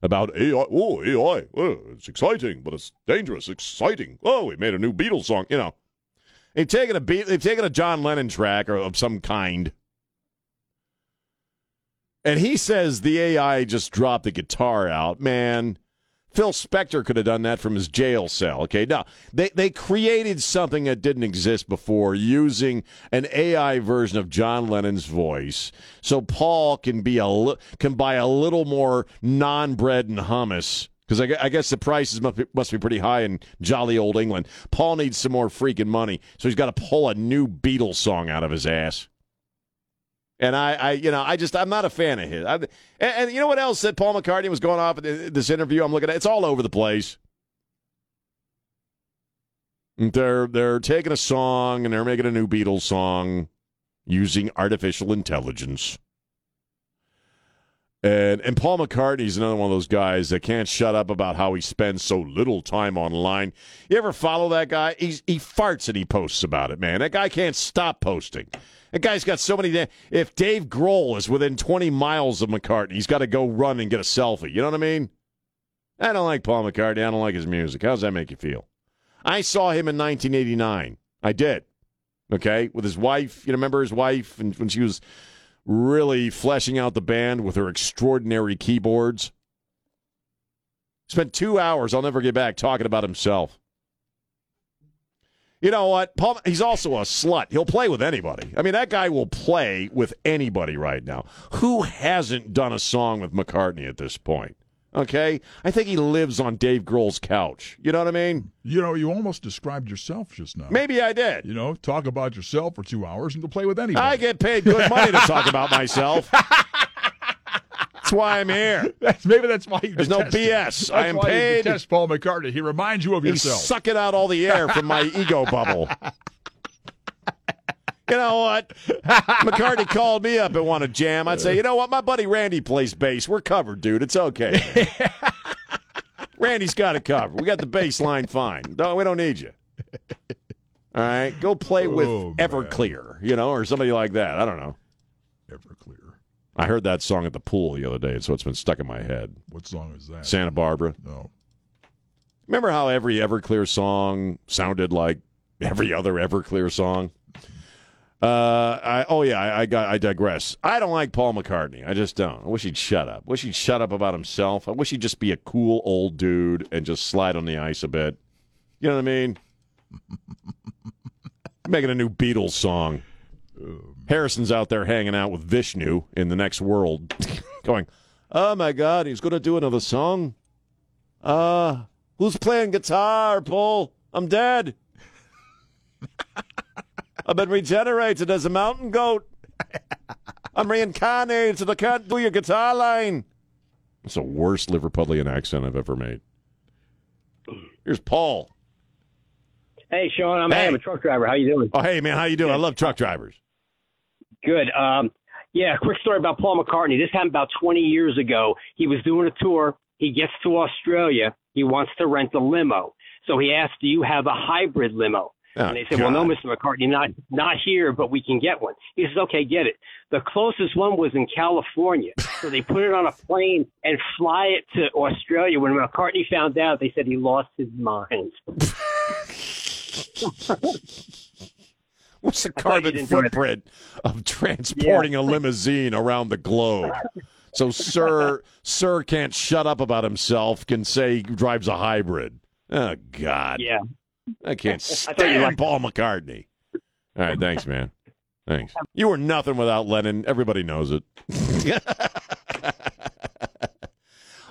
about AI. Oh, AI. Oh, it's exciting, but it's dangerous. Exciting. Oh, we made a new Beatles song. You know, they've taken a beat. They've taken a John Lennon track or of some kind, and he says the AI just dropped the guitar out. Man, Phil Spector could have done that from his jail cell. Okay, now they they created something that didn't exist before using an AI version of John Lennon's voice, so Paul can be a li- can buy a little more non bread and hummus. Because I, guess the prices must be, must be pretty high in jolly old England. Paul needs some more freaking money, so he's got to pull a new Beatles song out of his ass. And I, I, you know, I just, I'm not a fan of his. I, and, and you know what else that Paul McCartney was going off in this interview? I'm looking at. It's all over the place. They're they're taking a song and they're making a new Beatles song using artificial intelligence. And and Paul McCartney's another one of those guys that can't shut up about how he spends so little time online. You ever follow that guy? He's he farts and he posts about it, man. That guy can't stop posting. That guy's got so many. If Dave Grohl is within 20 miles of McCartney, he's got to go run and get a selfie. You know what I mean? I don't like Paul McCartney. I don't like his music. How does that make you feel? I saw him in 1989. I did. Okay, with his wife. You remember his wife and when she was really fleshing out the band with her extraordinary keyboards. Spent two hours. I'll never get back talking about himself. You know what? Paul, he's also a slut. He'll play with anybody. I mean, that guy will play with anybody right now. Who hasn't done a song with McCartney at this point? Okay? I think he lives on Dave Grohl's couch. You know what I mean? You know, you almost described yourself just now. Maybe I did. You know, talk about yourself for two hours and you'll play with anybody. I get paid good money to talk about myself. That's why I'm here. That's, maybe that's why you There's no detest. BS. That's I am why you paid. detest Paul McCartney. He reminds you of He's yourself. sucking out all the air from my ego bubble. You know what? McCartney called me up and wanted to jam. I'd say, you know what? My buddy Randy plays bass. We're covered, dude. It's okay. Randy's got it covered. We got the bass line fine. Don't, we don't need you. All right, go play with Oh, Everclear, you know, or somebody like that. I don't know. Everclear. I heard that song at the pool the other day, so it's been stuck in my head. What song is that? Santa Barbara. No. Remember how every Everclear song sounded like every other Everclear song? Uh, I, oh yeah, I, I got. I digress. I don't like Paul McCartney. I just don't. I wish he'd shut up. I Wish he'd shut up about himself. I wish he'd just be a cool old dude and just slide on the ice a bit. You know what I mean? Making a new Beatles song. Harrison's out there hanging out with Vishnu in the next world, going, "Oh my God, he's going to do another song." Uh, who's playing guitar, Paul? I'm dead. I've been regenerated as a mountain goat. I'm reincarnated. I can't do your guitar line. It's the worst Liverpudlian accent I've ever made. Here's Paul. Hey, Sean, I'm, Hey. I'm a truck driver. How you doing? Oh, hey man, how you doing? I love truck drivers. Good. Um, yeah, quick story about Paul McCartney. This happened about 20 years ago. He was doing a tour. He gets to Australia. He wants to rent a limo. So he asked, "Do you have a hybrid limo?" Oh, and they said, "Well, no, Mr. McCartney, not not here, but we can get one." He says, "Okay, get it." The closest one was in California, so they put it on a plane and fly it to Australia. When McCartney found out, they said he lost his mind. What's the carbon didn't do it. footprint of transporting a limousine around the globe? So, sir, sir can't shut up about himself. Can say he drives a hybrid. Oh God. Yeah. I can't I thought you stand Paul McCartney. All right, thanks, man. Thanks. You were nothing without Lennon. Everybody knows it.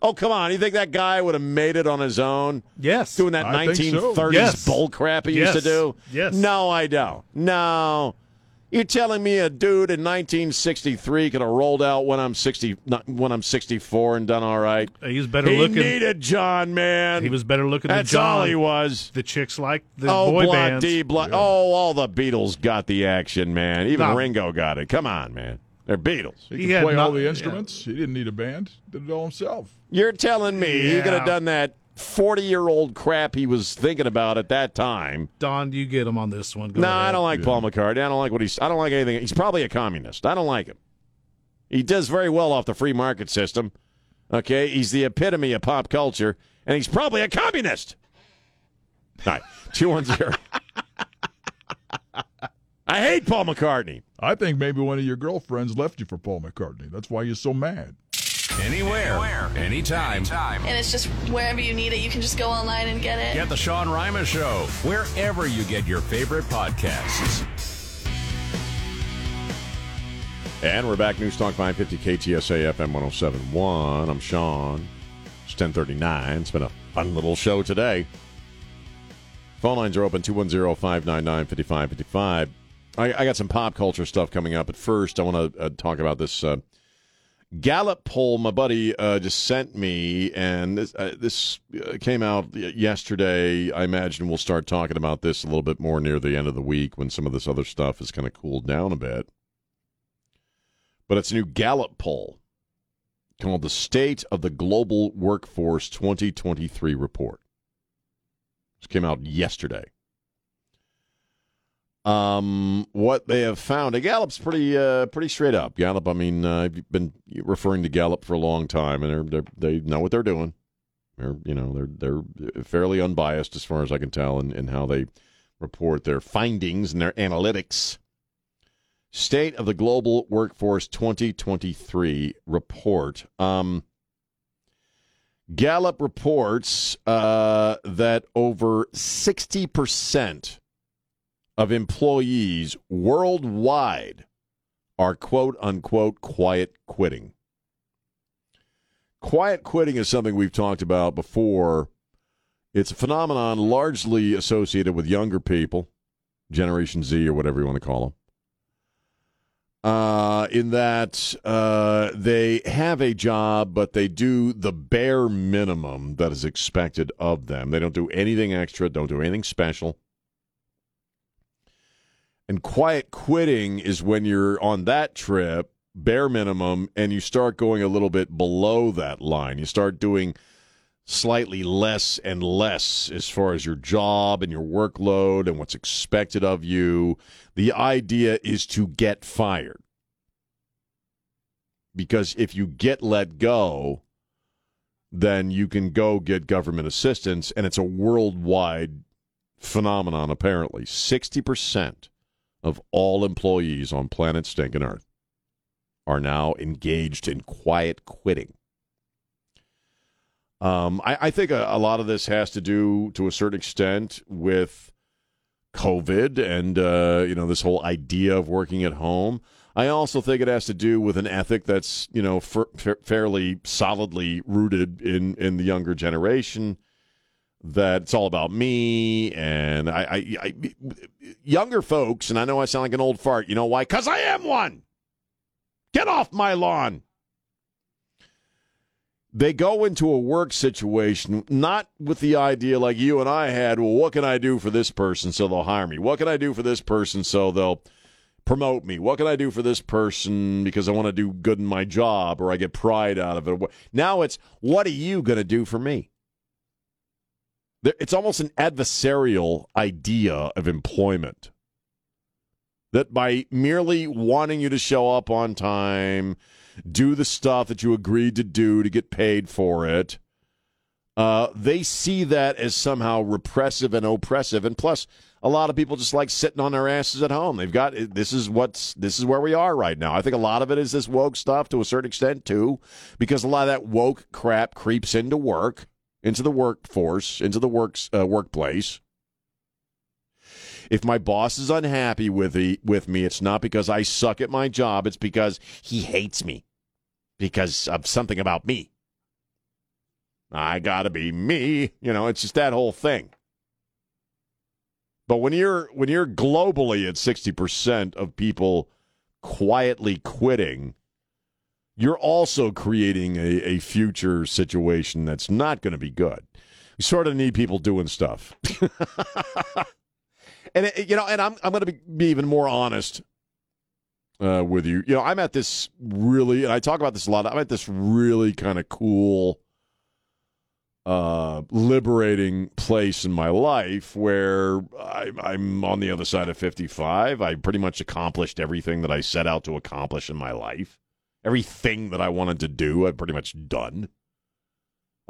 oh, come on. You think that guy would have made it on his own? Yes. Doing that I think so. 1930s Yes. bull crap he used to do? Yes. No, I don't. No. You're telling me a dude in 1963 could have rolled out when I'm 60, not- when I'm 64 and done all right? He's better looking. he needed John, man. He was better looking That's than John. all he was. The chicks like the oh, boy Block bands. D, Block. Oh, all the Beatles got the action, man. Even No. Ringo got it. Come on, man. They're Beatles. He, could play all the instruments. He didn't need a band. Did it all himself. You're telling me he could have done that 40 year old crap he was thinking about at that time. Don, do you get him on this one. Go no, ahead. I don't like Paul McCartney. I don't like what he's. I don't like anything. He's probably a communist. I don't like him. He does very well off the free market system. Okay, he's the epitome of pop culture, and he's probably a communist. All right, two one zero. I hate Paul McCartney. I think maybe one of your girlfriends left you for Paul McCartney. That's why you're so mad. Anywhere, anytime. And it's just wherever you need it, you can just go online and get it. Get the Sean Rima Show wherever you get your favorite podcasts. And we're back. News Talk 550 KTSA FM 1071. I'm Sean. It's 1039. It's been a fun little show today. Phone lines are open 210 599 5555. I got some pop culture stuff coming up. But first, I want to uh, talk about this uh, Gallup poll my buddy uh, just sent me. And this, uh, this uh, came out yesterday. I imagine we'll start talking about this a little bit more near the end of the week when some of this other stuff has kind of cooled down a bit but it's a new Gallup poll called the State of the Global Workforce 2023 report. This came out yesterday. Um, what they have found, and Gallup's pretty, uh, pretty straight up. Gallup, I mean, uh, I've been referring to Gallup for a long time, and they're, they're, they know what they're doing. They're, you know, they're they're fairly unbiased as far as I can tell, in, in how they report their findings and their analytics. State of the Global Workforce 2023 report. Um, Gallup reports uh, that over 60% of employees worldwide are quote unquote quiet quitting. Quiet quitting is something we've talked about before. It's a phenomenon largely associated with younger people, Generation Z or whatever you want to call them uh, in that uh, they have a job, but they do the bare minimum that is expected of them. They don't do anything extra, don't do anything special. And quiet quitting is when you're on that trip, bare minimum, and you start going a little bit below that line. You start doing slightly less and less as far as your job and your workload and what's expected of you. The idea is to get fired. Because if you get let go, then you can go get government assistance, and it's a worldwide phenomenon, apparently. 60% of all employees on planet Stinking Earth are now engaged in quiet quitting. Um, I, I think a, a lot of this has to do, to a certain extent, with COVID and uh, you know this whole idea of working at home. I also think it has to do with an ethic that's you know fa- fa- fairly solidly rooted in in the younger generation. That it's all about me and I, I, I younger folks, and I know I sound like an old fart. You know why? Because I am one. Get off my lawn they go into a work situation not with the idea like you and I had, well, what can I do for this person so they'll hire me? What can I do for this person so they'll promote me? What can I do for this person because I want to do good in my job or I get pride out of it? Now it's, what are you going to do for me? It's almost an adversarial idea of employment. That by merely wanting you to show up on time, do the stuff that you agreed to do to get paid for it. Uh, they see that as somehow repressive and oppressive, and plus, a lot of people just like sitting on their asses at home. They've got this is what's this is where we are right now. I think a lot of it is this woke stuff to a certain extent too, because a lot of that woke crap creeps into work, into the workforce, into the works uh, workplace. If my boss is unhappy with the, with me, it's not because I suck at my job. It's because he hates me because of something about me. I got to be me. You know, it's just that whole thing. But when you're when you're globally at sixty percent of people quietly quitting, you're also creating a, a future situation that's not going to be good. You sort of need people doing stuff. and it, you know, and I'm I'm going to be, be even more honest uh, with you. You know, I'm at this really, and I talk about this a lot. I'm at this really kind of cool, uh, liberating place in my life where I, I'm on the other side of 55. I pretty much accomplished everything that I set out to accomplish in my life. Everything that I wanted to do, I've pretty much done.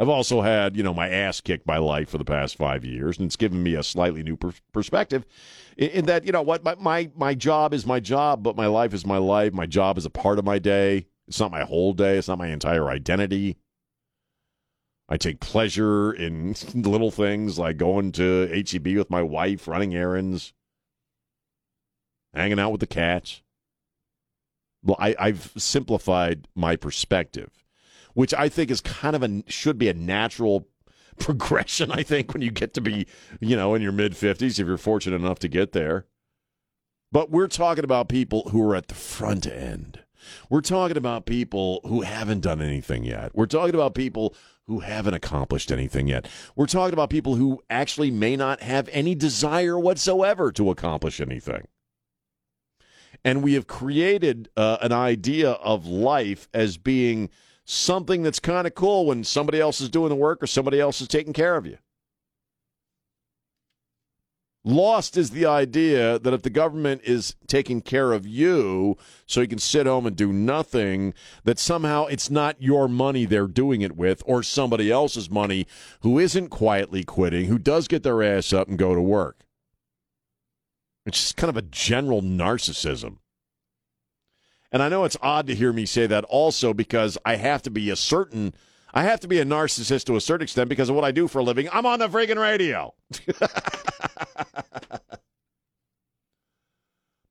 I've also had, you know, my ass kicked by life for the past five years, and it's given me a slightly new per- perspective. In, in, that, you know, what my, my my job is my job, but my life is my life. My job is a part of my day. It's not my whole day. It's not my entire identity. I take pleasure in little things like going to HEB with my wife, running errands, hanging out with the cats. Well, I, I've simplified my perspective which I think is kind of a should be a natural progression. I think when you get to be, you know, in your mid fifties, if you're fortunate enough to get there. But we're talking about people who are at the front end. We're talking about people who haven't done anything yet. We're talking about people who haven't accomplished anything yet. We're talking about people who actually may not have any desire whatsoever to accomplish anything. And we have created uh, an idea of life as being something that's kind of cool when somebody else is doing the work or somebody else is taking care of you. Lost is the idea that if the government is taking care of you so you can sit home and do nothing, that somehow it's not your money they're doing it with or somebody else's money who isn't quietly quitting, who does get their ass up and go to work. It's just kind of a general narcissism. And I know it's odd to hear me say that also because I have to be a certain I have to be a narcissist to a certain extent because of what I do for a living. I'm on the friggin' radio.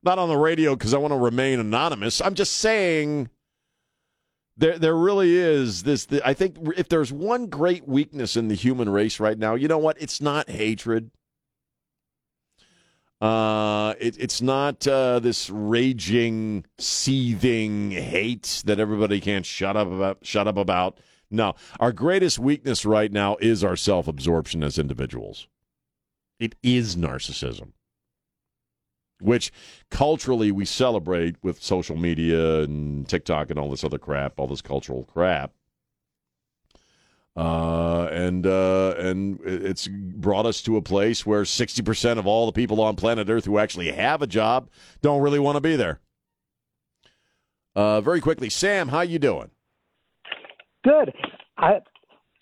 Not on the radio because I want to remain anonymous. I'm just saying there there really is this I think if there's one great weakness in the human race right now, you know what? It's not hatred. Uh, it, it's not uh, this raging, seething hate that everybody can't shut up about. Shut up about. No, our greatest weakness right now is our self-absorption as individuals. It is narcissism, which culturally we celebrate with social media and TikTok and all this other crap, all this cultural crap. Uh, and uh, and it's brought us to a place where 60% of all the people on planet Earth who actually have a job don't really want to be there. Uh, very quickly, Sam, how you doing? Good. I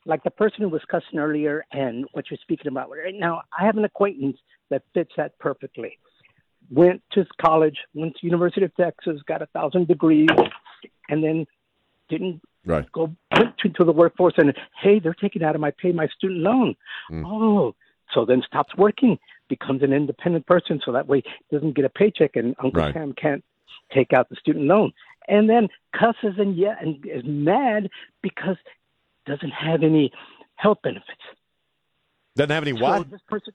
like the person who was cussing earlier and what you're speaking about right now. I have an acquaintance that fits that perfectly. Went to college, went to University of Texas, got a thousand degrees, and then didn't Right. go to, to the workforce and hey, they're taking out of my pay my student loan. Mm. Oh, so then stops working, becomes an independent person, so that way doesn't get a paycheck, and Uncle Right. Sam can't take out the student loan, and then cusses and yeah, and is mad because doesn't have any health benefits. Doesn't have any So what? this person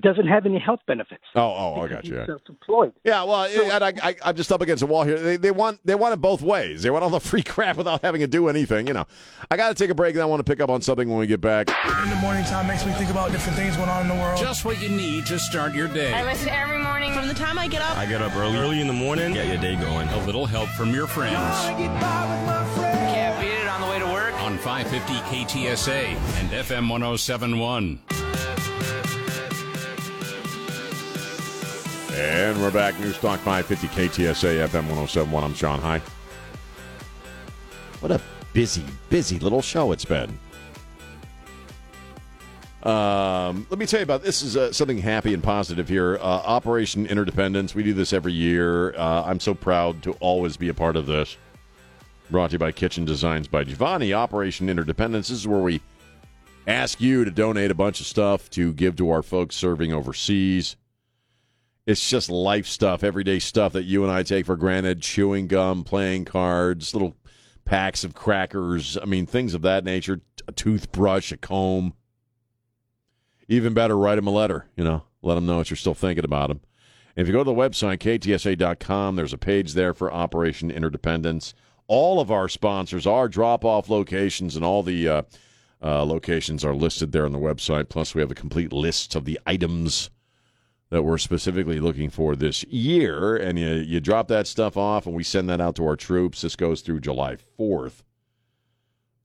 doesn't have any health benefits. Oh, oh, I got you. Self-employed. Yeah, well, and I, I, I'm just up against a wall here. They, they want they want it both ways. They want all the free crap without having to do anything. You know, I got to take a break, and I want to pick up on something when we get back. In the morning time makes me think about different things going on in the world. Just what you need to start your day. I listen every morning. From the time I get up, I get up early, early in the morning, get your day going. A little help from your friends. Can't beat it on the way to work. On 550 KTSA and FM 1071. And we're back. News Talk 550 KTSA FM 1071. I'm Sean High. What a busy, busy little show it's been. Um, let me tell you about this. Is uh, something happy and positive here. Uh, Operation Interdependence. We do this every year. Uh, I'm so proud to always be a part of this. Brought to you by Kitchen Designs by Giovanni. Operation Interdependence. This is where we ask you to donate a bunch of stuff to give to our folks serving overseas. It's just life stuff, everyday stuff that you and I take for granted chewing gum, playing cards, little packs of crackers. I mean, things of that nature. A toothbrush, a comb. Even better, write them a letter, you know. Let them know that you're still thinking about them. If you go to the website, ktsa.com, there's a page there for Operation Interdependence. All of our sponsors, our drop off locations, and all the uh, uh, locations are listed there on the website. Plus, we have a complete list of the items that we're specifically looking for this year. And you, you drop that stuff off, and we send that out to our troops. This goes through July 4th.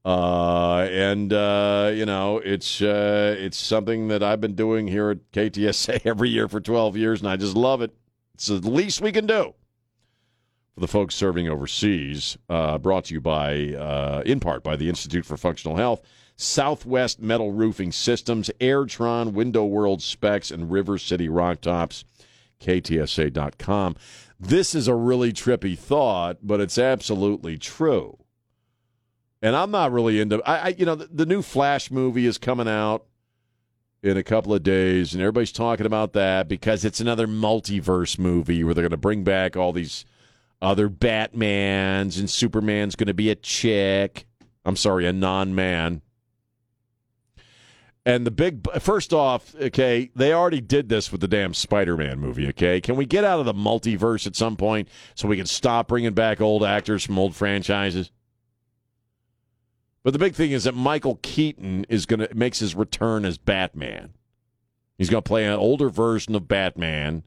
Uh, and uh, you know, it's uh, it's something that I've been doing here at KTSA every year for 12 years, and I just love it. It's the least we can do for the folks serving overseas. Uh, brought to you by, uh, in part, by the Institute for Functional Health, Southwest Metal Roofing Systems, Airtron, Window World Specs, and River City Rock Tops. KTSA.com. This is a really trippy thought, but it's absolutely true. And I'm not really into. I, I you know, the, the new Flash movie is coming out in a couple of days, and everybody's talking about that because it's another multiverse movie where they're going to bring back all these other Batmans, and Superman's going to be a chick. I'm sorry, a non-man. And the big first off, okay, they already did this with the damn Spider-Man movie. Okay, can we get out of the multiverse at some point so we can stop bringing back old actors from old franchises? But the big thing is that Michael Keaton is going to makes his return as Batman. He's going to play an older version of Batman.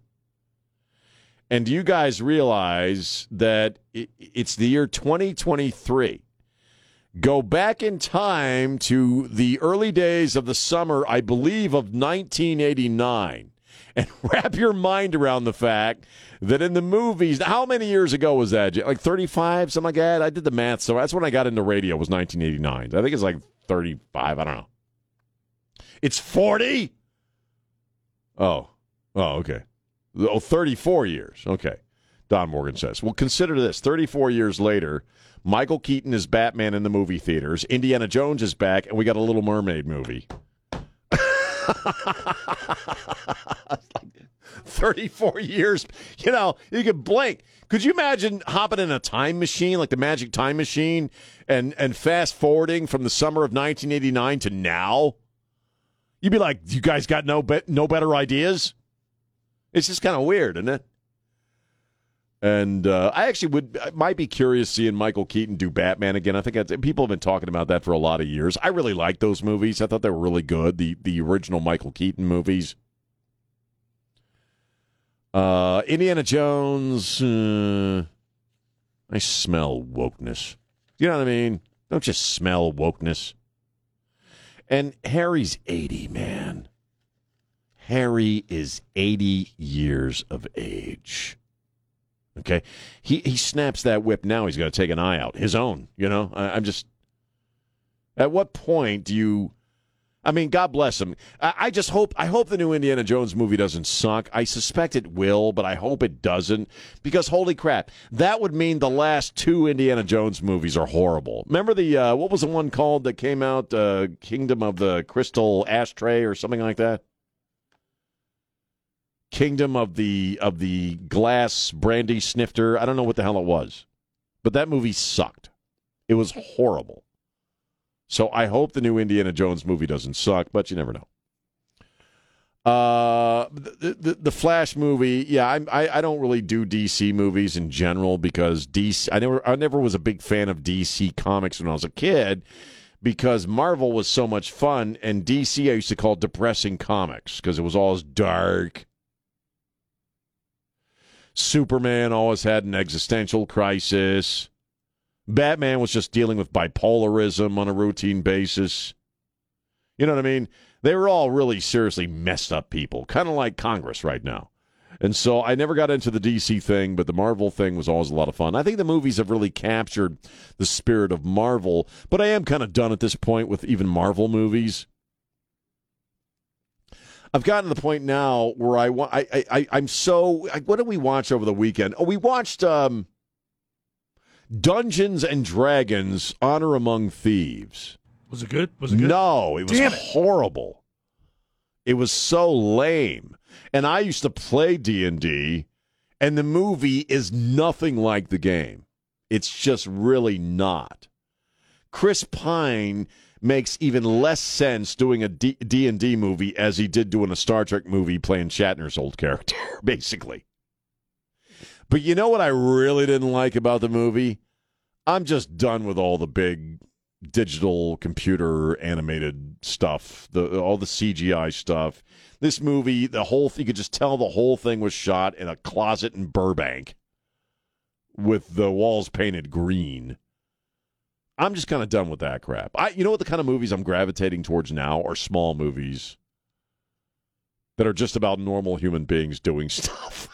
And do you guys realize that it's the year 2023? Go back in time to the early days of the summer, I believe, of 1989, and wrap your mind around the fact that in the movies, how many years ago was that? Like 35, something like that? I did the math, so that's when I got into radio, was 1989. I think it's like 35, I don't know. It's 40? Oh, oh, okay. Oh, 34 years. Okay. Don Morgan says. Well, consider this 34 years later, Michael Keaton is Batman in the movie theaters. Indiana Jones is back, and we got a Little Mermaid movie. 34 years. You know, you could blink. Could you imagine hopping in a time machine, like the magic time machine, and, and fast forwarding from the summer of 1989 to now? You'd be like, you guys got no, be- no better ideas? It's just kind of weird, isn't it? And uh, I actually would I might be curious seeing Michael Keaton do Batman again. I think people have been talking about that for a lot of years. I really like those movies. I thought they were really good. The the original Michael Keaton movies. Uh, Indiana Jones. Uh, I smell wokeness. You know what I mean? Don't just smell wokeness. And Harry's eighty, man. Harry is eighty years of age. Okay, he he snaps that whip now. He's got to take an eye out, his own. You know, I, I'm just. At what point do you? I mean, God bless him. I, I just hope I hope the new Indiana Jones movie doesn't suck. I suspect it will, but I hope it doesn't because holy crap, that would mean the last two Indiana Jones movies are horrible. Remember the uh, what was the one called that came out? Uh, Kingdom of the Crystal Ashtray or something like that. Kingdom of the of the Glass Brandy Snifter. I don't know what the hell it was, but that movie sucked. It was horrible. So I hope the new Indiana Jones movie doesn't suck, but you never know. Uh, the, the, the Flash movie, yeah, I, I I don't really do DC movies in general because DC. I never I never was a big fan of DC comics when I was a kid because Marvel was so much fun, and DC I used to call depressing comics because it was all dark. Superman always had an existential crisis. Batman was just dealing with bipolarism on a routine basis. You know what I mean? They were all really seriously messed up people, kind of like Congress right now. And so I never got into the DC thing, but the Marvel thing was always a lot of fun. I think the movies have really captured the spirit of Marvel, but I am kind of done at this point with even Marvel movies. I've gotten to the point now where I want. I, I I'm so. What did we watch over the weekend? Oh, we watched um, Dungeons and Dragons: Honor Among Thieves. Was it good? Was it good? No, it was Damn it. horrible. It was so lame. And I used to play D&D and the movie is nothing like the game. It's just really not. Chris Pine makes even less sense doing a D and D movie as he did doing a Star Trek movie playing Shatner's old character, basically. But you know what I really didn't like about the movie? I'm just done with all the big digital computer animated stuff, the all the CGI stuff. This movie, the whole you could just tell the whole thing was shot in a closet in Burbank with the walls painted green. I'm just kind of done with that crap. I you know what the kind of movies I'm gravitating towards now are small movies that are just about normal human beings doing stuff.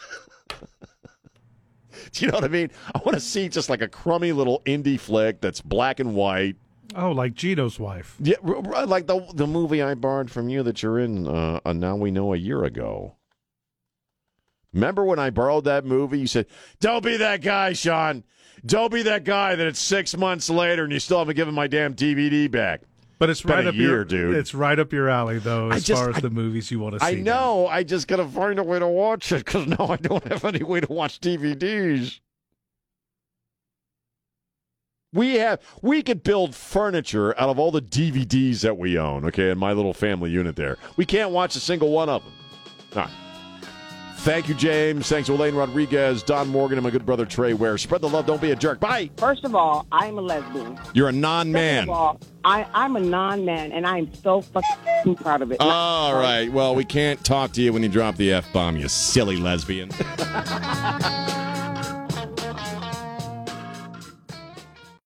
Do you know what I mean? I want to see just like a crummy little indie flick that's black and white. Oh, like Gito's wife. Yeah, r- r- like the the movie I borrowed from you that you're in. Uh, uh, now we know a year ago. Remember when I borrowed that movie? You said, "Don't be that guy, Sean. Don't be that guy." That it's six months later and you still haven't given my damn DVD back. But it's been right up year, your dude. It's right up your alley, though, as just- far as I- the movies you want to see. I know. I just gotta find a way to watch it because now I don't have any way to watch DVDs. We have we could build furniture out of all the DVDs that we own. Okay, in my little family unit there, we can't watch a single one of them. All right. Thank you, James. Thanks, to Elaine Rodriguez, Don Morgan, and my good brother Trey Ware. Spread the love. Don't be a jerk. Bye. First of all, I'm a lesbian. You're a non-man. Second of all, I, I'm a non-man, and I'm so fucking proud of it. All right. Well, we can't talk to you when you drop the f bomb. You silly lesbian.